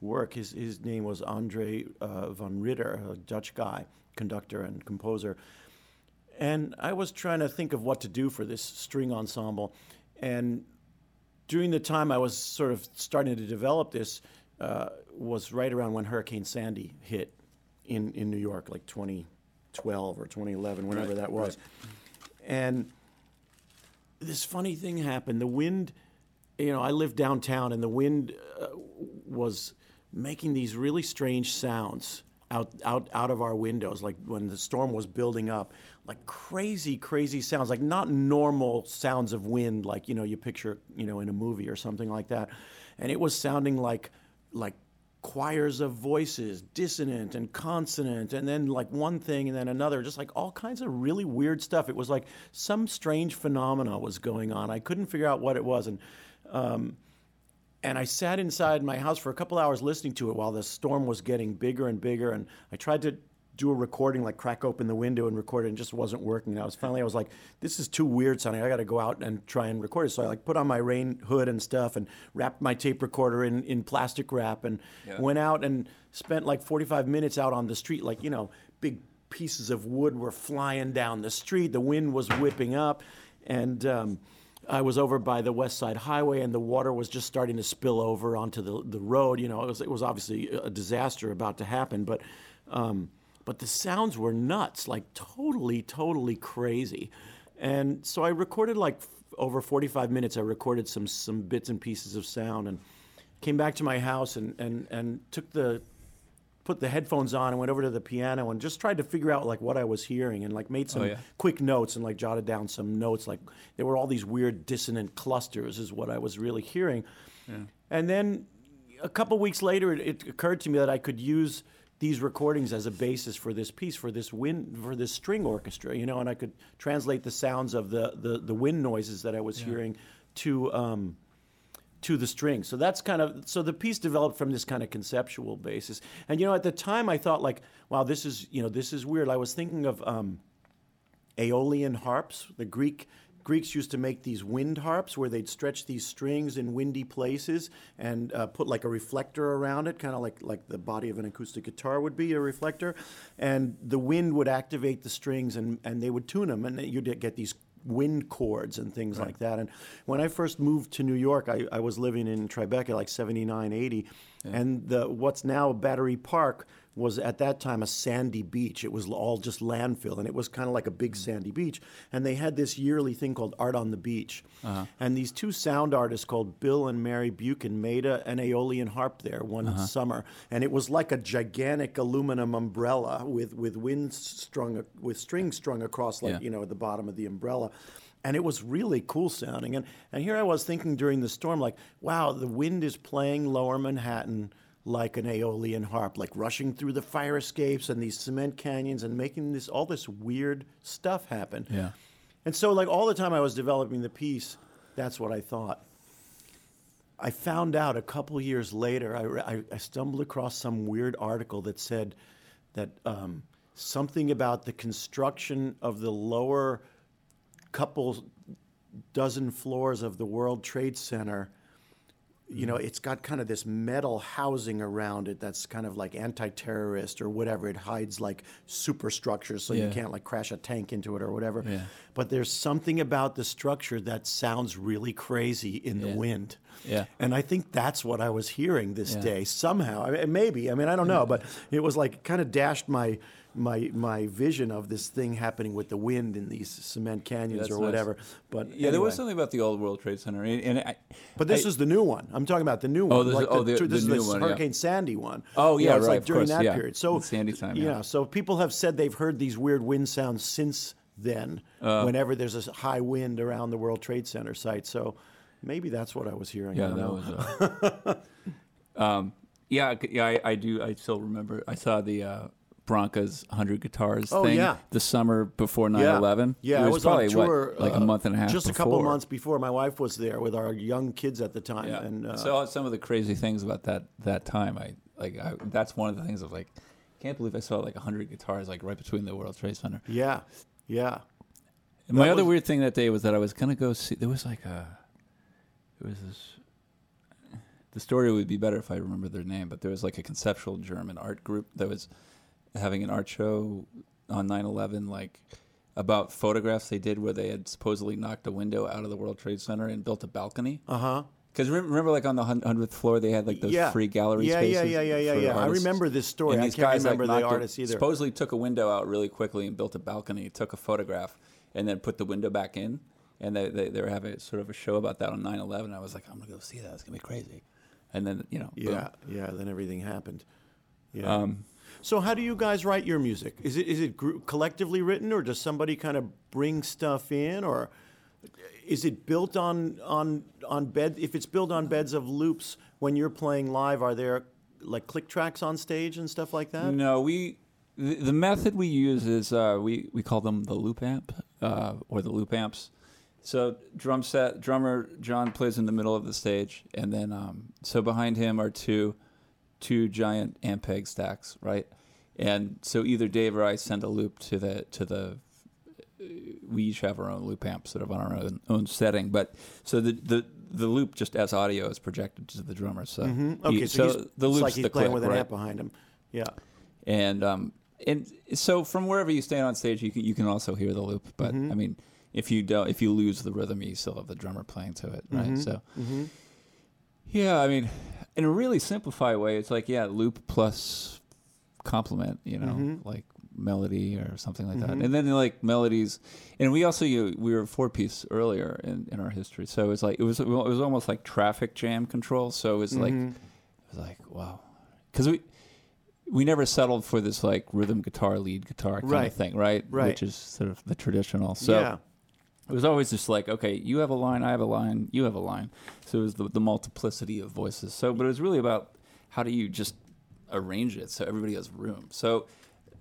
work. His his name was Andre uh, van Ritter, a Dutch guy, conductor and composer. And I was trying to think of what to do for this string ensemble. And during the time I was sort of starting to develop this, uh, was right around when Hurricane Sandy hit in, in New York, like 2012 or 2011, whenever Right, that was. And this funny thing happened. The wind, you know, I lived downtown, and the wind uh, was making these really strange sounds out, out, out of our windows, like when the storm was building up, like crazy, crazy sounds, like not normal sounds of wind, like you know you picture, you know, in a movie or something like that. And it was sounding like, like choirs of voices, dissonant and consonant, and then like one thing and then another, just like all kinds of really weird stuff. It was like some strange phenomena was going on. I couldn't figure out what it was, and um, and I sat inside my house for a couple hours listening to it while the storm was getting bigger and bigger. And I tried to do a recording, like crack open the window and record it, and it just wasn't working. And I was finally, I was like, this is too weird sounding. I got to go out and try and record it. So I like put on my rain hood and stuff and wrapped my tape recorder in, in plastic wrap and went out and spent like 45 minutes out on the street, like, you know, big pieces of wood were flying down the street. The wind was whipping up. And, um, I was over by the West Side Highway, and the water was just starting to spill over onto the, the road. You know, it was, it was obviously a disaster about to happen, but um, but the sounds were nuts, like totally, totally crazy. And so I recorded like f- over 45 minutes. I recorded some some bits and pieces of sound, and came back to my house and and and took the put the headphones on and went over to the piano and just tried to figure out like what I was hearing and like made oh, some yeah. quick notes and like jotted down some notes like there were all these weird dissonant clusters is what I was really hearing. And then a couple weeks later it, it occurred to me that I could use these recordings as a basis for this piece for this wind for this string orchestra, you know, and I could translate the sounds of the the, the wind noises that I was hearing to um, to the strings. So that's kind of so the piece developed from this kind of conceptual basis. And you know, at the time I thought like, wow, this is you know this is weird. I was thinking of um, Aeolian harps. The Greek Greeks used to make these wind harps where they'd stretch these strings in windy places and uh, put like a reflector around it, kind of like like the body of an acoustic guitar would be a reflector, and the wind would activate the strings and and they would tune them, and you'd get these wind chords and things like that. And when I first moved to New York, I, I was living in Tribeca, like 79, 80. And the what's now Battery Park was at that time a sandy beach. It was all just landfill, and it was kind of like a big mm. sandy beach. And they had this yearly thing called Art on the Beach. Uh-huh. And these two sound artists called Bill and Mary Buchen made a, an Aeolian harp there one uh-huh. summer, and it was like a gigantic aluminum umbrella with with wind strung with strings strung across, like Yeah. you know, at the bottom of the umbrella. And it was really cool sounding. And, and here I was thinking during the storm, like, wow, the wind is playing lower Manhattan like an Aeolian harp, like rushing through the fire escapes and these cement canyons and making this all this weird stuff happen. Yeah. And so, like, all the time I was developing the piece, that's what I thought. I found out a couple years later, I, I, I stumbled across some weird article that said that um, something about the construction of the lower couple dozen floors of the World Trade Center. You know, mm-hmm. it's got kind of this metal housing around it that's kind of like anti-terrorist or whatever. It hides like superstructures so you can't like crash a tank into it or whatever. Yeah. But there's something about the structure that sounds really crazy in the wind. Yeah. And I think that's what I was hearing this Yeah. day somehow. I mean, maybe. I mean, I don't know, but it was like kind of dashed my my my vision of this thing happening with the wind in these cement canyons That's or nice. whatever. But Yeah, there was something about the old World Trade Center, and, and I, But this I- is the new one. I'm talking about the new one. this is- like oh, the- the this new is the one, yeah. Hurricane Sandy one. Oh, yeah, it's right, like of during course, that yeah. period. So The Sandy time, you yeah. so people have said they've heard these weird wind sounds since then. whenever there's a high wind around the World Trade Center site, so maybe that's what I was hearing. I Yeah, don't that know. was. Uh, um, yeah, yeah, I, I do. I still remember. I saw the uh, Branca's hundred guitars Oh, thing yeah. the summer before 9-11. Yeah, it I was, was probably on tour what, like a uh, month and a half. just a couple before. months before. My wife was there with our young kids at the time, Yeah, and uh, so some of the crazy things about that that time. I like. I, that's one of the things of like. Can't believe I saw like hundred guitars like right between the World Trade Center. yeah, yeah. And my That other weird thing that day was that I was gonna go see. There was like a. There was this. The story would be better if I remember their name, but there was like a conceptual German art group that was having an art show on 9/11, like about photographs they did where they had supposedly knocked a window out of the World Trade Center and built a balcony. Uh huh. Because remember, like on the hundredth floor, they had like those yeah. free gallery yeah, spaces. Yeah, yeah, yeah, yeah, yeah. I remember this story. And I can't guys, like, remember the knocked artist either. Supposedly took a window out really quickly and built a balcony, took a photograph, and then put the window back in. And they, they, they were having sort of a show about that on 9-11. I was like, I'm going to go see that. It's going to be crazy. And then, you know, boom. Yeah, yeah. Then everything happened. Yeah. Um, so how do you guys write your music? Is it is it collectively written, or does somebody kind of bring stuff in, or is it built on on on bed? If it's built on beds of loops, when you're playing live, are there like click tracks on stage and stuff like that? No, we the, method we use is uh, we we call them the loop amp uh, or the loop amps. So drum set, drummer John plays in the middle of the stage, and then um, so behind him are two, two giant Ampeg stacks, right? And so either Dave or I send a loop to the to the. We each have our own loop amp, sort of on our own, own setting, but so the, the the loop just as audio is projected to the drummer. So Mhm. he- Okay, so, he's, the it's loop's like he's the playing click, with an right? amp behind him. Yeah. and um and so from wherever you stand on stage you can you can also hear the loop but Mm-hmm. i mean if you don't if you lose the rhythm you still have the drummer playing to it right Mhm. so Mm-hmm. yeah i mean in a really simplified way it's like yeah loop plus complement you know Mhm. like melody or something like that Mhm. and then like melodies and we also you we were four piece earlier in, in our history so it was like it was it was almost like traffic jam control so it was like Mhm. it was like wow, because we we never settled for this like rhythm guitar, lead guitar kind Right. of thing, right? Right. Which is sort of the traditional. So yeah. it was always just like, okay, you have a line, I have a line, you have a line. So it was the, the multiplicity of voices. So, but it was really about how do you just arrange it so everybody has room. So,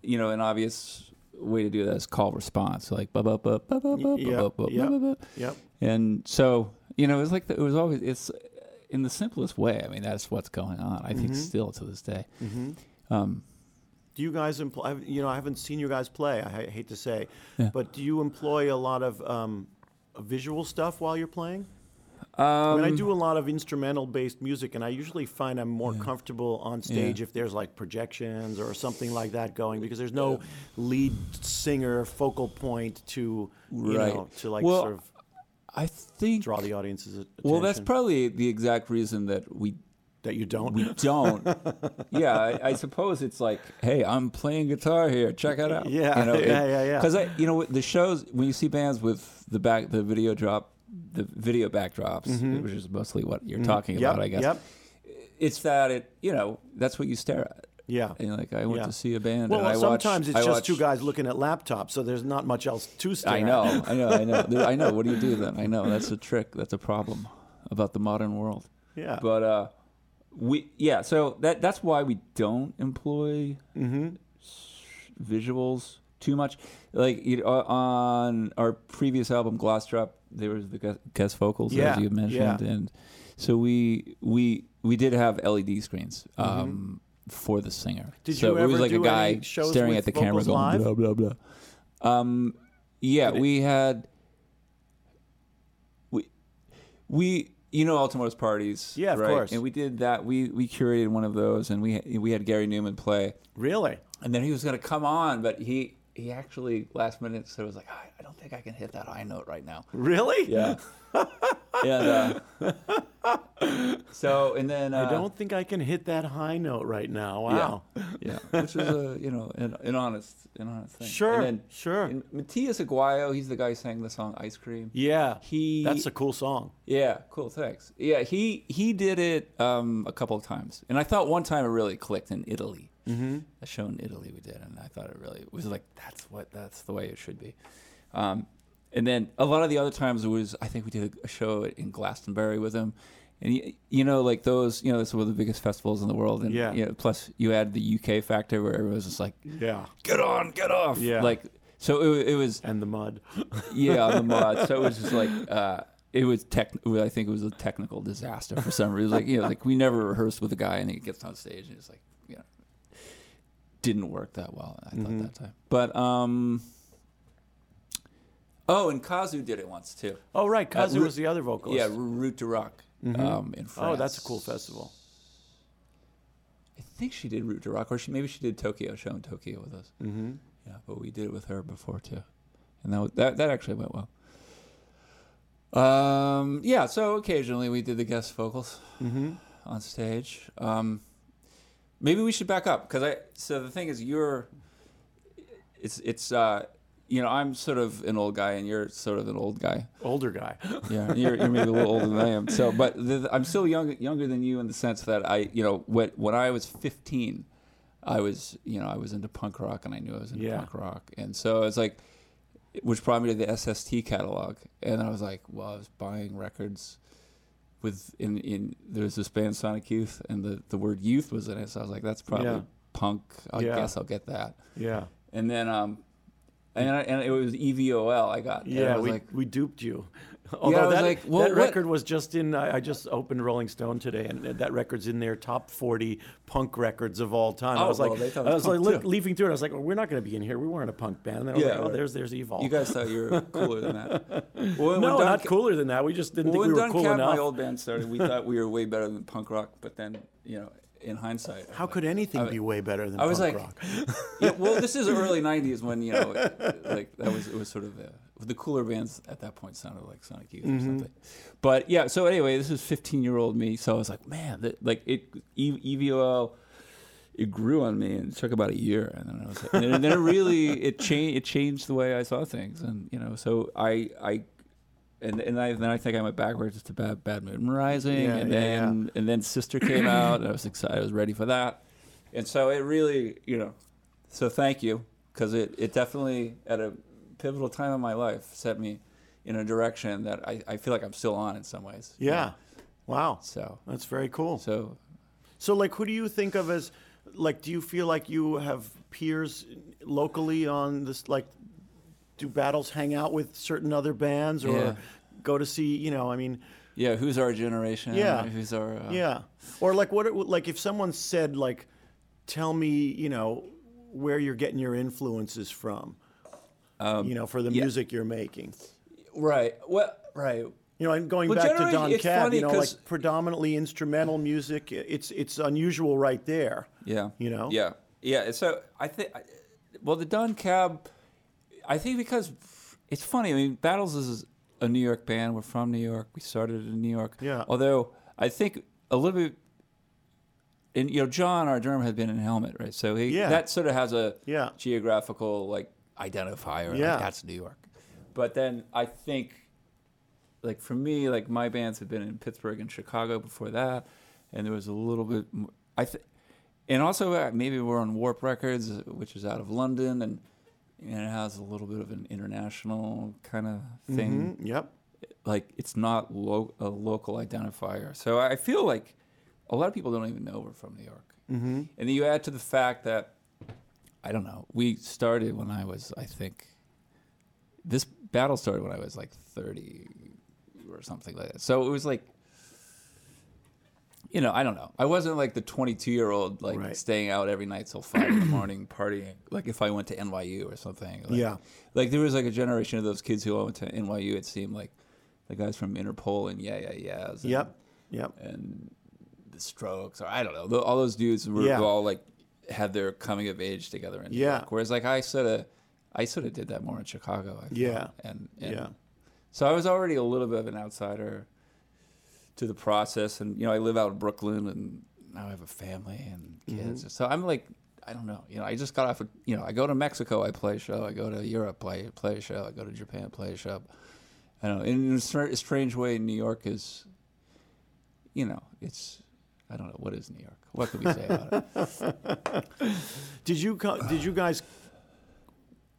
you know, an obvious way to do that is call response, like ba ba ba ba ba ba ba ba ba ba. Yep. And so, you know, it was like the, it was always it's in the simplest way. I mean, that's what's going on. I think Mhm. still to this day. hmm Um, Do you guys employ? You know, I haven't seen you guys play. I hate to say, Yeah. but do you employ a lot of um, visual stuff while you're playing? Um, I mean, I do a lot of instrumental-based music, and I usually find I'm more comfortable on stage if there's like projections or something like that going, because there's no lead singer focal point to you Right. know to like Well, sort of I think. draw the audience's attention. Well, that's probably the exact reason that we that you don't. we don't. yeah, I, I suppose it's like, hey, I'm playing guitar here. Check it out. Yeah, you know, yeah, yeah, yeah. Because I, you know, the shows when you see bands with the back, the video drop, the video backdrops, which is mostly what you're talking Mm-hmm. Yep, about, I guess. Yep. It's that it, you know, that's what you stare at. Yeah. And you're like, I went Yeah. to see a band. Well, and I watched, sometimes it's I just two guys looking at laptops, so there's not much else to stare at. I at. know, I know, I know. I know. What do you do then? I know that's a trick. That's a problem about the modern world. Yeah. But uh, we yeah. So that that's why we don't employ mm-hmm. visuals too much. Like you know, on our previous album, Gloss Drop, there was the guest vocals Yeah, as you mentioned, yeah. and so we we we did have LED screens. Um, For the singer, Mm-hmm. Did so you it was like a guy staring at the camera, going live? blah blah blah. Um, yeah, Did it- we had we we you know All Tomorrow's parties, Yeah, of right? course. And we did that. We we curated one of those, and we we had Gary Numan play, Really? and then he was going to come on, but he he actually last minute so was like, I, I don't think I can hit that high note right now. Really? Yeah. and uh, so and then uh, I don't think I can hit that high note right now. Wow. yeah, which is a you know an, an honest an honest thing. Sure, And then sure. and Matias Aguayo, he's the guy who sang the song Ice Cream. Yeah. He That's a cool song. Yeah, cool. Thanks. Yeah, he he did it um, a couple of times, and I thought one time it really clicked in Italy. Mm-hmm. A show in Italy we did, and I thought it really was like that's what that's the way it should be. Um, and then a lot of the other times it was I think we did a show in Glastonbury with him, and you, you know like those you know that's one of the biggest festivals in the world, and Yeah. you know, plus you add the UK factor where everyone was just like Yeah. get on, get off, Yeah. like so it, it was And the mud. yeah, the mud So it was just like uh, it was tech. I think it was a technical disaster for some reason. Like you know, like we never rehearsed with a guy, and he gets on stage, and it's like didn't work that well. I thought that time, but um. Oh, and Kazu did it once too. Oh, right. Kazu Ru- was the other vocalist. Yeah, Route du Rock um, in France. Oh, that's a cool festival. I think she did Route du Rock, or she maybe she did Tokyo show in Tokyo with us. Mm-hmm. Yeah, but we did it with her before too, and that was, that that actually went well. Um, yeah, so occasionally we did the guest vocals Mm-hmm. on stage. Um, maybe we should back up because I. So the thing is, you're. It's it's uh, you know, I'm sort of an old guy, and you're sort of an old guy. Older guy. Yeah, you're, you're maybe a little older than I am. So, but the, I'm still young, younger than you in the sense that I, you know, when when I was 15, I was, you know, I was into punk rock, and I knew I was into Yeah. punk rock, and so it's like, which brought me to the SST catalog, and I was like, well, I was buying records with in in there was this band Sonic Youth, and the the word youth was in it, so I was like, that's probably Yeah. punk. I Yeah. guess I'll get that, Yeah. and then um. And, I, and it was EVOL I got. I Yeah, was we, like, we duped you. Although I was that, like, well, that record was just in. I, I just opened Rolling Stone today, and that record's in their top 40 punk records of all time. I Oh, was like, well, it I was was like too. leafing through it. I was like, well, we're not going to be in here. We weren't a punk band. I was Yeah, like, oh, right. there's there's EVOL. You guys thought you were cooler than that. Well, no, when not Don- cooler than that. We just didn't Well, think we when were Don cool Cab, enough. my old band started, we thought we were way better than punk rock. But then, you know, in hindsight, How could anything I- be way better than I was like, rock? yeah, well, this is early '90s when you know, like that was it was sort of uh the cooler bands at that point sounded like Sonic Youth Mm-hmm. or something. But yeah, so anyway, this is 15 year old me. So I was like, man, that, like it EVOL. It grew on me, and it took about a year, and then I was, like, and then it really it changed. It changed the way I saw things, and you know, so I, I, and and I then I think I went backwards to Bad Bad Moon Rising, Yeah, and yeah, then and then Sister came out, and I was excited. I was ready for that, and so it really, you know, so thank you because it, it definitely at a pivotal time in my life set me in a direction that I, I feel like I'm still on in some ways. yeah. Wow. So That's very cool. so So, like, who do you think of as, like, do you feel like you have peers locally on this? Like, do battles hang out with certain other bands or Yeah. go to see? You know, I mean, yeah, who's our generation? Yeah. who's our uh, yeah. Or like, what? It, like, if someone said, like, tell me, you know, where you're getting your influences from. you know, for the Um, yeah. music you're making. right. Well, right. You know, and going Well, back to Don Cab, you know, like predominantly instrumental music. It's it's unusual right there. Yeah. You know? Yeah. Yeah. So I think, well, the Don Cab, I think because it's funny. I mean, Battles is a New York band. We're from New York. We started in New York. Yeah. Although I think a little bit, and you know, John, our drummer, had been in Helmet, right? So he Yeah. that sort of has a Yeah. geographical like identifier. like, Yeah. that's New York. But then I think like for me, like my bands had been in Pittsburgh and Chicago before that, and there was a little bit. More, I think, and also uh, maybe we're on Warp Records, which is out of London, and and it has a little bit of an international kind of thing. Mhm, Yep. Like it's not lo- a local identifier. So I feel like a lot of people don't even know we're from New York. Mm-hmm. And then you add to the fact that I don't know. We started when I was, I think, this battle started when I was like 30 or something like that. So it was like, you know, I don't know. I wasn't like the 22 year old, like Right. staying out every night till five in the morning partying. Like if I went to NYU or something. Like, Yeah. Like there was like a generation of those kids who all went to NYU. It seemed like the guys from Interpol and Yeah Yeah yeah. And, Yep. Yep. And the Strokes, or I don't know. All those dudes were Yeah. all like had their coming of age together in New Yeah. York. Whereas like I sort of, I sort of did that more in Chicago. I. Yeah. And, and Yeah. so I was already a little bit of an outsider to the process, and you know I live out in Brooklyn, and now I have a family and kids. Mm-hmm. So I'm like, I don't know. You know, I just got off. A, you know, I go to Mexico, I play a show. I go to Europe, play play a show. I go to Japan, play a show. I don't know. In a strange way, New York is, you know, it's. I don't know what is New York. What could we say about it? Did you co- did you guys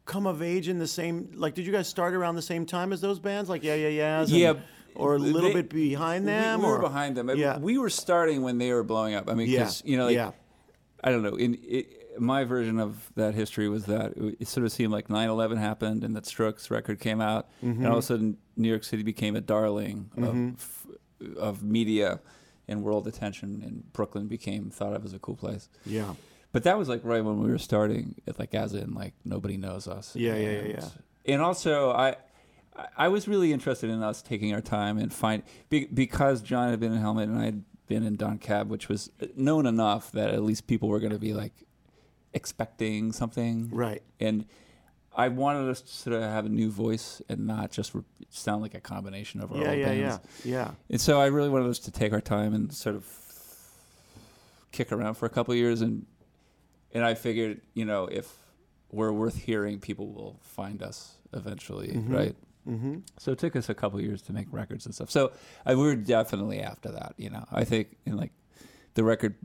come of age in the same like did you guys start around the same time as those bands like yeah yeah yeahs and- Yeah, or a little they- bit behind them we, we or were behind them. I mean, yeah We were starting when they were blowing up. I mean, yeah you know, like, yeah I don't know. In it, my version of that history was that it, sort of seemed like 9/11 happened, and that Strokes record came out, mm-hmm. and all of a sudden New York City became a darling of mm-hmm. of media and world attention, and Brooklyn became thought of as a cool place. yeah But that was like right when we were starting, it, like as in like nobody knows us. Yeah, yeah, yeah, yeah. And also, I I was really interested in us taking our time and find be, because John had been in Helmet and I had been in Don Cab, which was known enough that at least people were going to be like expecting something, right and I wanted us to sort of have a new voice and not just re- sound like a combination of our yeah old yeah bands. yeah yeah yeah. And so I really wanted us to take our time and sort of kick around for a couple of years, and and I figured, you know, if we're worth hearing, people will find us eventually, mm-hmm. right? Mm-hmm. So it took us a couple of years to make records and stuff. So I, we were definitely after that, you know. I think in like the record,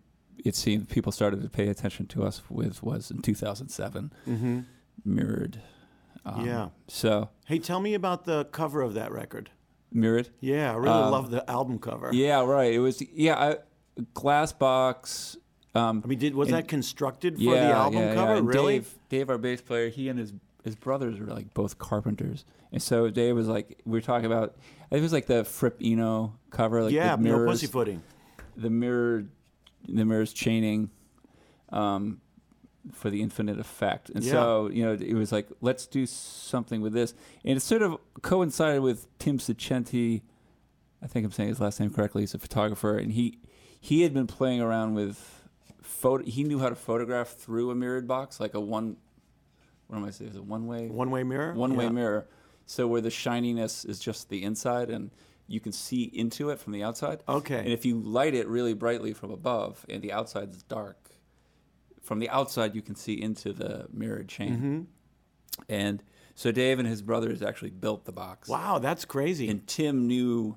it seemed people started to pay attention to us with was in 2007, Mm-hmm. Mirrored. Um, Yeah. So hey tell me about the cover of that record Mirrored. yeah I really Um, love the album cover Yeah, right. It was yeah, I, glass box. Um, I mean did was and- that constructed for yeah, the album yeah, cover yeah. Really Dave, Dave, our bass player, he and his his brothers were like both carpenters, and so Dave was like, we were talking about. It was like the Fripp Eno cover, like yeah, the no mirrors, pussyfooting. the mirror, the mirrors chaining, um, for the infinite effect. And so you know, it was like, let's do something with this, and it sort of coincided with Tim Saccenti. I think I'm saying his last name correctly. He's a photographer, and he he had been playing around with photo. He knew how to photograph through a mirrored box, like a one. What am I saying? Is it one way? One way mirror. One way Yeah. mirror. So where the shininess is just the inside, and you can see into it from the outside. Okay. And if you light it really brightly from above, and the outside is dark, from the outside you can see into the mirrored chain. Mm-hmm. And so Dave and his brothers actually built the box. Wow, that's crazy. And Tim knew,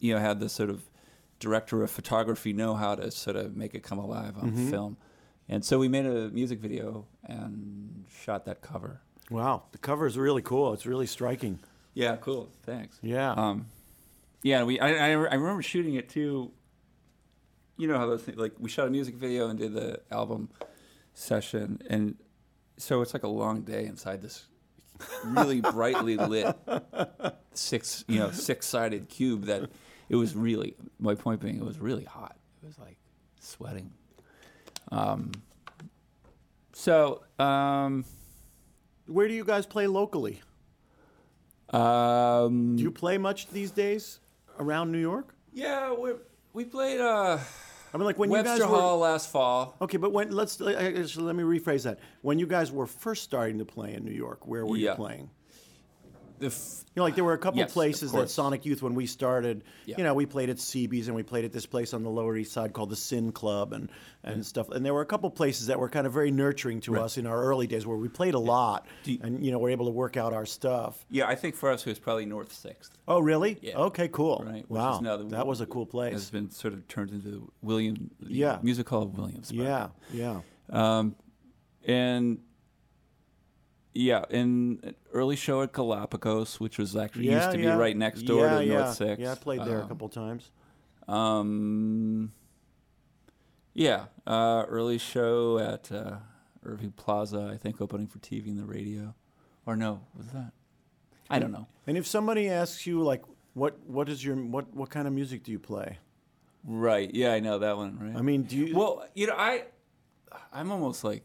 you know, had the sort of director of photography know how to sort of make it come alive on Mm-hmm. film. And so we made a music video and shot that cover. wow, the cover is really cool. It's really striking. Yeah, cool. Thanks. Yeah. Um, yeah, we I, I I remember shooting it too. You know how those things like we shot a music video and did the album session, and so it's like a long day inside this really brightly lit six you know six sided cube that it was really my point being it was really hot. It was like sweating. Um. So um. Where do you guys play locally? Um. Do you play much these days around New York? Yeah, we we played uh, I mean, like when Webster you guys were. Hall last fall. Okay, but when let's let me rephrase that. When you guys were first starting to play in New York, where were Yeah. you playing? The f- You know, like there were a couple Yes, of places that. Sonic Youth when we started. Yeah. You know, we played at CB's and we played at this place on the Lower East Side called the Sin Club and and stuff. And there were a couple places that were kind of very nurturing to us in our early days where we played a lot you- and you know were able to work out our stuff. yeah, I think for us it was probably North Six, Oh, really? Yeah. Okay, cool. right? which Wow, the- that was a cool place. It's been sort of turned into the William. the Yeah. Music Hall of Williamsburg. Yeah, yeah. Um, and yeah, an early show at Galapagos, which was actually yeah, used to be right next door yeah, to yeah. North Six. Yeah, I played there a Um, couple times. Um, yeah, uh, early show at uh, Irving Plaza, I think, opening for TV and the radio. Or no, was that? I don't know. And if somebody asks you like, what what is your what what kind of music do you play? Right. Yeah, I know that one. Right. I mean, do you? well, you know, I, I'm almost like,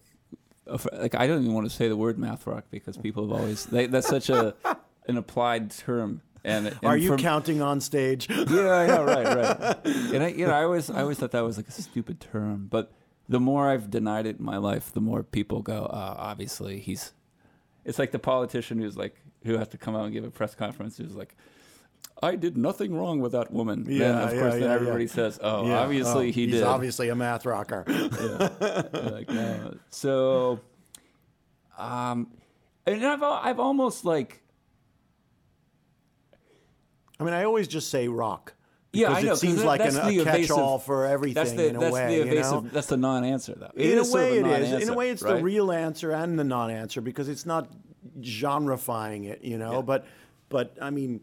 like I don't even want to say the word math rock because people have always they, that's such a an applied term. And, and are you from- counting on stage? Yeah, I know, right, right. And I, you know, I always, I always thought that was like a stupid term, but the more I've denied it in my life, the more people go, uh, obviously he's. It's like the politician who's like who has to come out and give a press conference who's like, I did nothing wrong with that woman. then Yeah, of yeah, course, then everybody yeah. says, oh, Yeah. obviously Oh, he he's did. obviously a math rocker. Like, no. So, um, and I've I've almost like I mean, I always just say rock. Yeah, I know, It seems that- like that's an, the a catch-all for everything that's the in a that's way. the you know? that's the non-answer though. It in a is sort of way, it is. In a way, it's right? the real answer and the non-answer because it's not genreifying it, you know. Yeah. But, but I mean,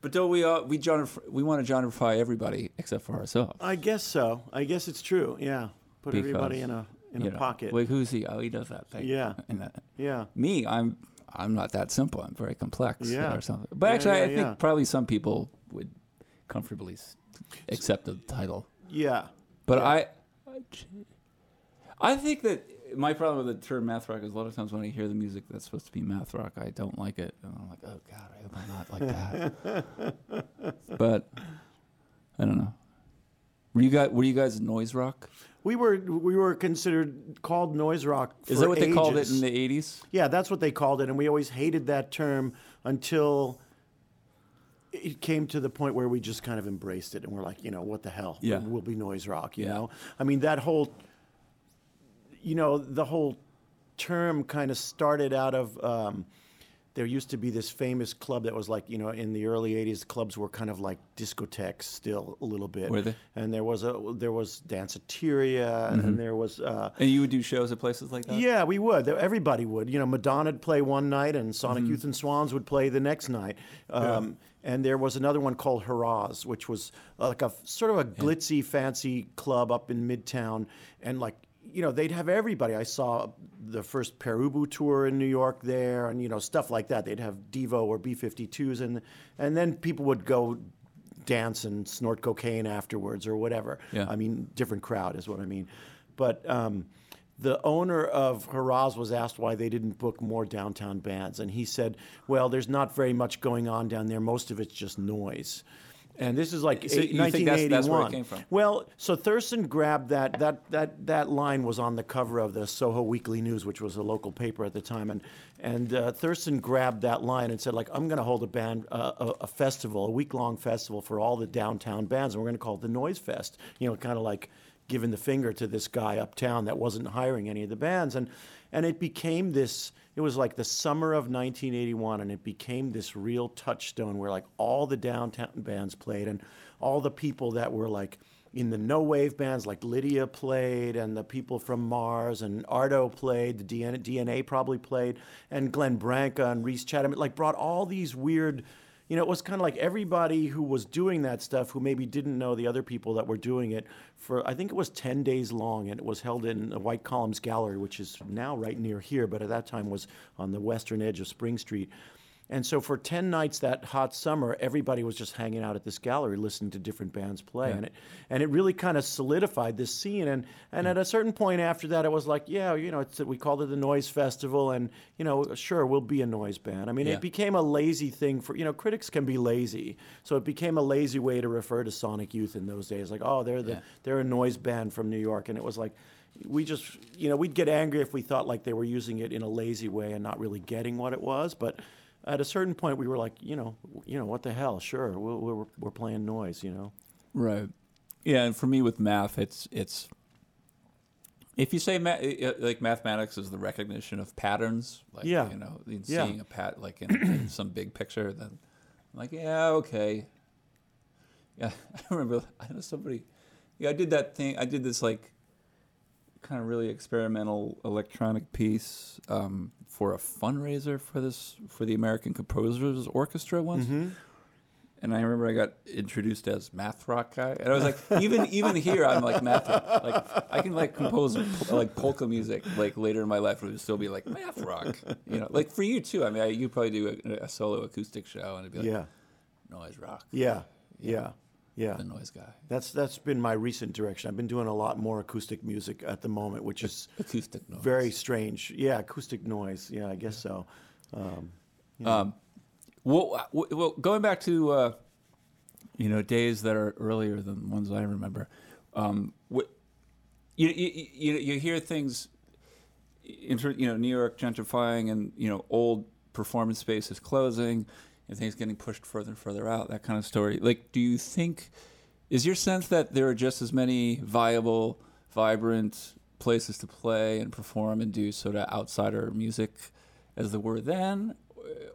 But don't we all we genre we want to genreify everybody except for ourselves? I guess so. I guess it's true. Yeah, put everybody in a in you a know, pocket. Like who's he? Oh, he does that thing. Yeah. And that, Yeah. me, I'm I'm not that simple. I'm very complex. Yeah. Or something. But Yeah, actually, yeah, I think yeah. probably some people would comfortably s- accept the title. Yeah. But I, I think that my problem with the term math rock is a lot of times when I hear the music that's supposed to be math rock, I don't like it, and I'm like, oh god, I hope I'm not like that. but I don't know. Were you guys were you guys noise rock? We were we were considered called noise rock. For Is that what they called it in the '80s? Yeah, that's what they called it, and we always hated that term until it came to the point where we just kind of embraced it, and we're like, you know, what the hell? Yeah. we'll be noise rock. You Yeah. know, I mean that whole, you know, the whole term kind of started out of. Um, there used to be this famous club that was like, you know, in the early '80s, clubs were kind of like discotheques still a little bit. Were they? And there was a there was Danceteria, and there was. Uh, And you would do shows at places like that? yeah, we would. Everybody would. You know, Madonna'd play one night, and Sonic Mm-hmm. Youth and Swans would play the next night. Um, And there was another one called Hurrahs, which was like a sort of a glitzy, fancy club up in Midtown, and like you know, they'd have everybody. I saw the first Pere Ubu tour in New York there, and you know, stuff like that. They'd have Devo or B52s, and and then people would go dance and snort cocaine afterwards or whatever. Yeah. I mean, different crowd is what I mean. But um, the owner of Hurrahs was asked why they didn't book more downtown bands, and he said, "Well, there's not very much going on down there. Most of it's just noise." And this is like So eight- you think that's- 1981. that's where it came from? Well, so Thurston grabbed that that that that line was on the cover of the Soho Weekly News, which was a local paper at the time, and and uh, Thurston grabbed that line and said like I'm going to hold a band uh, a, a festival, a week long festival for all the downtown bands, and we're going to call it the Noise Fest. You know, kind of like giving the finger to this guy uptown that wasn't hiring any of the bands, and and it became this. It was like the summer of 1981, and it became this real touchstone where like all the downtown bands played, and all the people that were like in the no wave bands like Lydia played and the people from Mars and Arto played, the DNA, DNA probably played, and Glenn Branca and Rhys Chatham, it like brought all these weird, you know, it was kind of like everybody who was doing that stuff who maybe didn't know the other people that were doing it for, I think it was 10 days long and it was held in the White Columns Gallery, which is now right near here, but at that time was on the western edge of Spring Street. And so for 10 nights that hot summer, everybody was just hanging out at this gallery listening to different bands play. And it and it really kind of solidified this scene. And and at a certain point after that, it was like, yeah, you know, it's, we called it the Noise Festival. And, you know, sure, we'll be a noise band. I mean, Yeah. it became a lazy thing for, you know, critics can be lazy. So it became a lazy way to refer to Sonic Youth in those days. Like, oh, they're, the, Yeah. they're a noise band from New York. And it was like, we just, you know, we'd get angry if we thought like they were using it in a lazy way and not really getting what it was. But at a certain point, we were like, you know, you know, what the hell? Sure, we're, we're, we're playing noise, you know. Right. Yeah, and for me with math, it's it's if you say ma- like mathematics is the recognition of patterns, like Yeah. you know, in Yeah. seeing a pat like in, in some big picture, then I'm like, yeah, okay. Yeah, I remember I know somebody. Yeah, I did that thing. I did this like kind of really experimental electronic piece um, for a fundraiser for this for the American Composers Orchestra once. Mm-hmm. And I remember I got introduced as math rock guy, and I was like, even even here, I'm like math rock. Like I can like compose like polka music like later in my life, it would still be like math rock. You know, like for you too. I mean, I, you probably do a, a solo acoustic show, and it'd be like Yeah, noise rock. yeah, yeah, yeah. The noise guy, That's that's been my recent direction. I've been doing a lot more acoustic music at the moment, which is acoustic noise. very strange. Yeah, acoustic noise. Yeah, I guess so. Um, Um, well, well, going back to uh, you know days that are earlier than ones I remember, um, wh- you, you you you hear things, inter, you know, New York gentrifying and you know old performance spaces closing, and things getting pushed further and further out. That kind of story. Like, do you think? Is your sense that there are just as many viable, vibrant places to play and perform and do sort of outsider music as there were then,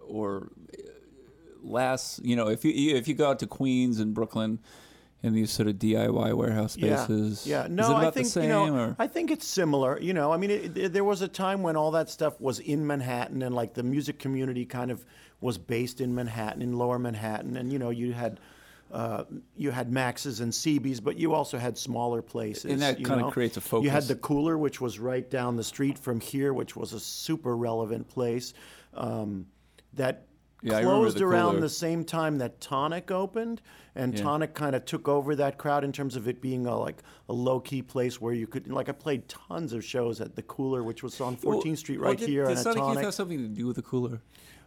or less? You know, if you if you go out to Queens and Brooklyn, in these sort of DIY warehouse spaces, Yeah, yeah. is No, it about I think the same? you know. or? I think it's similar. You know, I mean, it, it- there was a time when all that stuff was in Manhattan, and like the music community kind of was based in Manhattan, in Lower Manhattan, and you know, you had. Uh, you had Max's and CB's, but you also had smaller places. And that you kinda creates a focus. You had the Cooler, which was right down the street from here, which was a super relevant place. Um, that Yeah, closed the around the same time that Tonic opened, and Yeah. Tonic kind of took over that crowd in terms of it being a like a low key place where you could like I played tons of shows at the Cooler, which was on 14th Street Well, right did, here, Did Sonic Youth have something to do with the cooler?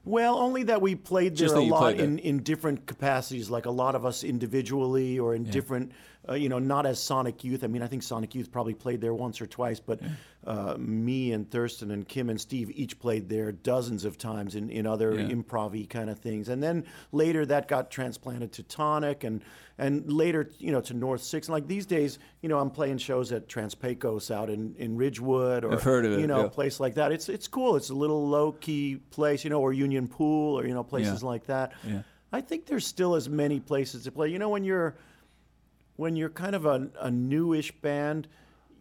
Well, only that we played there Just a lot in, in different capacities, like a lot of us individually or in different, uh, you know, not as Sonic Youth. I mean, I think Sonic Youth probably played there once or twice, but uh, me and Thurston and Kim and Steve each played there dozens of times in, in other Yeah. improv kind of things. And then later that got transplanted to Tonic and, and later, you know, to North Six. And like these days, you know, I'm playing shows at Trans-Pecos out in, in Ridgewood or, I've heard of it, you know, yeah. place like that. It's it's cool. It's a little low key place, you know, or Union Pool, or you know, places Yeah. like that. Yeah. I think there's still as many places to play. You know, when you're when you're kind of a, a newish band,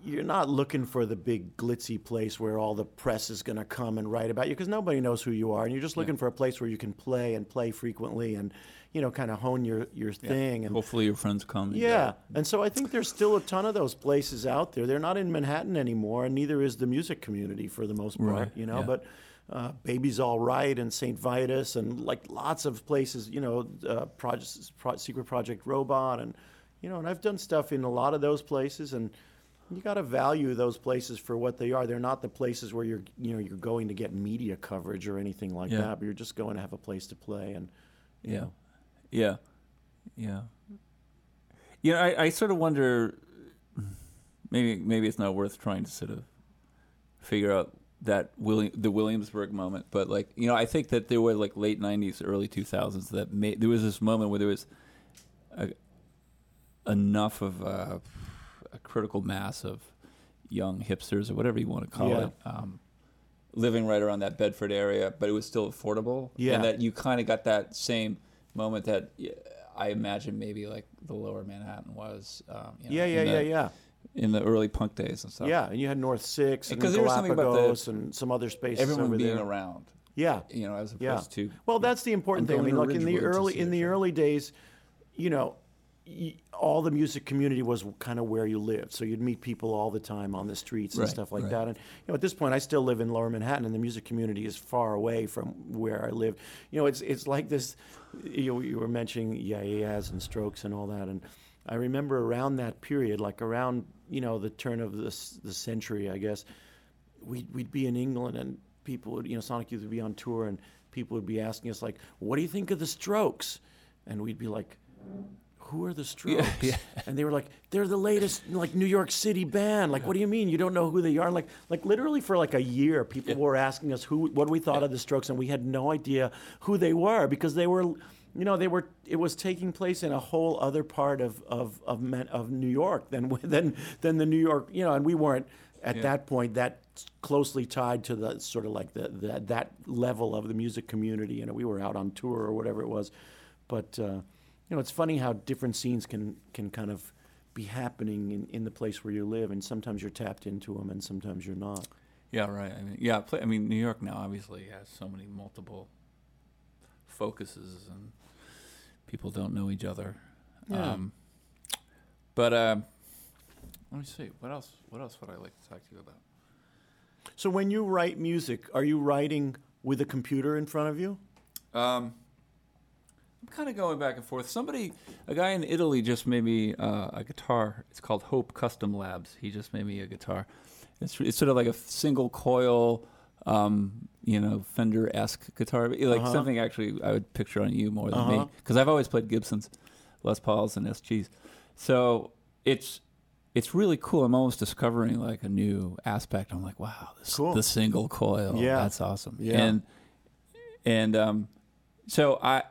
you're not looking for the big glitzy place where all the press is going to come and write about you because nobody knows who you are, and you're just looking for a place where you can play and play frequently and you know kind of hone your your thing. And Hopefully your friends come. yeah, and so I think there's still a ton of those places out there. They're not in Manhattan anymore, and neither is the music community for the most part. Right, You know, yeah. but uh, Baby's All Right and St. Vitus and like lots of places. You know, uh, projects, Pro- Secret Project Robot, and you know, and I've done stuff in a lot of those places, and you got to value those places for what they are. They're not the places where you're you know you're going to get media coverage or anything like Yeah. that. But you're just going to have a place to play and. Yeah. know. Yeah. Yeah. You know, I, I sort of wonder maybe maybe it's not worth trying to sort of figure out that William the Williamsburg moment, but like you know, I think that there were like late '90s, early 2000s that made there was this moment where there was a, enough of a, a critical mass of young hipsters or whatever you want to call Yeah. it. Um, living right around that Bedford area, but it was still affordable. Yeah. And that you kind of got that same moment that I imagine maybe like the lower Manhattan was. Um, you know, Yeah, yeah, in yeah, yeah. In the early punk days and stuff. Yeah, and you had North Six and Because there was something about the- Galapagos and some other spaces Everyone over being there. around, Yeah, you know, as opposed yeah. to. Well, that's the important thing. I mean, look in the early in the early days, you know, all the music community was kind of where you lived. So you'd meet people all the time on the streets and Right, stuff like right. that. And you know, at this point, I still live in Lower Manhattan, and the music community is far away from where I live. You know, it's it's like this. You, you were mentioning Yeah Yeah Yeahs and Strokes and all that, and I remember around that period, like around you know the turn of the the century, I guess we'd, we'd be in England and people would, you know, Sonic Youth would be on tour and people would be asking us, like, what do you think of the Strokes? And we'd be like, who are the Strokes? yeah. And they were like, they're the latest, like, New York City band. Like, what do you mean? You don't know who they are? Like, like literally for like a year, people were asking us who, what we thought of the Strokes, and we had no idea who they were because they were, you know, they were. It was taking place in a whole other part of of of, of New York than than than the New York, you know, and we weren't at Yeah. that point that closely tied to the sort of like the, the that level of the music community. You know, we were out on tour or whatever it was, but uh, you know, it's funny how different scenes can can kind of be happening in, in the place where you live, and sometimes you're tapped into them, and sometimes you're not. Yeah, right. I mean, yeah. I mean, New York now obviously has so many multiple focuses, and people don't know each other. Yeah. Um, but um, let me see. What else? What else would I like to talk to you about? So when you write music, are you writing with a computer in front of you? Um, I'm kind of going back and forth. Somebody, a guy in Italy, just made me uh, a guitar. It's called Hope Custom Labs. He just made me a guitar. It's it's sort of like a single coil, um, you know, Fender esque guitar, like Uh-huh. something actually I would picture on you more than me Uh-huh. because I've always played Gibsons, Les Pauls, and SGs. So it's it's really cool. I'm almost discovering like a new aspect. I'm like, wow, this Cool. the single coil. Yeah. that's awesome. Yeah. and and um, so I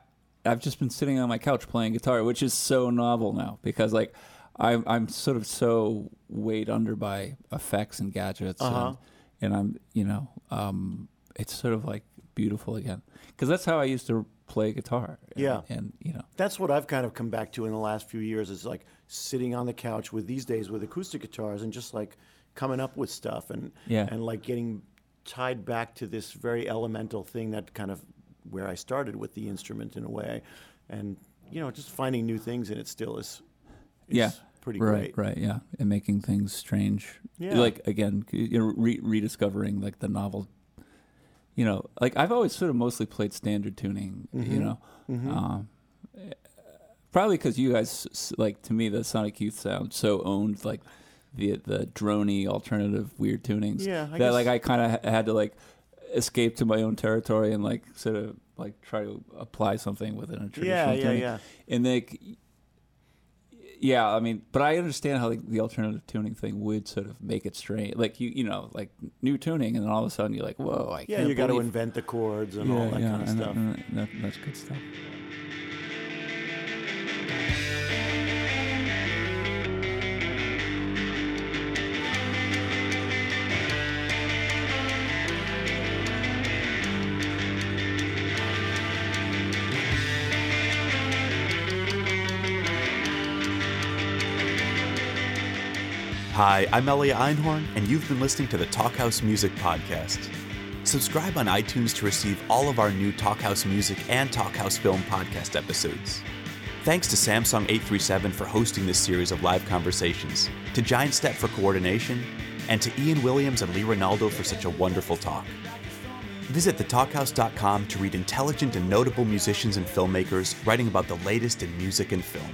I've just been sitting on my couch playing guitar, which is so novel now because like I'm I'm sort of so weighed under by effects and gadgets, Uh-huh. and, and I'm you know um, it's sort of like beautiful again because that's how I used to play guitar. And, Yeah. and you know That's what I've kind of come back to in the last few years is like sitting on the couch with these days with acoustic guitars and just like coming up with stuff and Yeah. and like getting tied back to this very elemental thing that kind of where I started with the instrument in a way and you know just finding new things in it still is, is yeah pretty right great. right yeah and making things strange Yeah. like again you know re- rediscovering like the novel you know like i've always sort of mostly played standard tuning Mm-hmm. you know um, eh, probably because you guys like to me the sonic youth sound so owned like the the drony alternative weird tunings Yeah, I that like i kind of had to like escape to my own territory and like sort of like try to apply something within a traditional Yeah, yeah, tuning yeah. and they yeah i mean but i understand how like, the alternative tuning thing would sort of make it strange like you you know like new tuning and then all of a sudden you're like whoa i Yeah, you got to invent the chords and all that kind of and stuff. and that, that's good stuff Hi, I'm Elia Einhorn, and you've been listening to the Talkhouse Music Podcast. Subscribe on iTunes to receive all of our new Talkhouse Music and Talkhouse Film podcast episodes. Thanks to Samsung 837 for hosting this series of live conversations, to Giant Step for coordination, and to Ian Williams and Lee Ranaldo for such a wonderful talk. Visit thetalkhouse.com to read intelligent and notable musicians and filmmakers writing about the latest in music and film.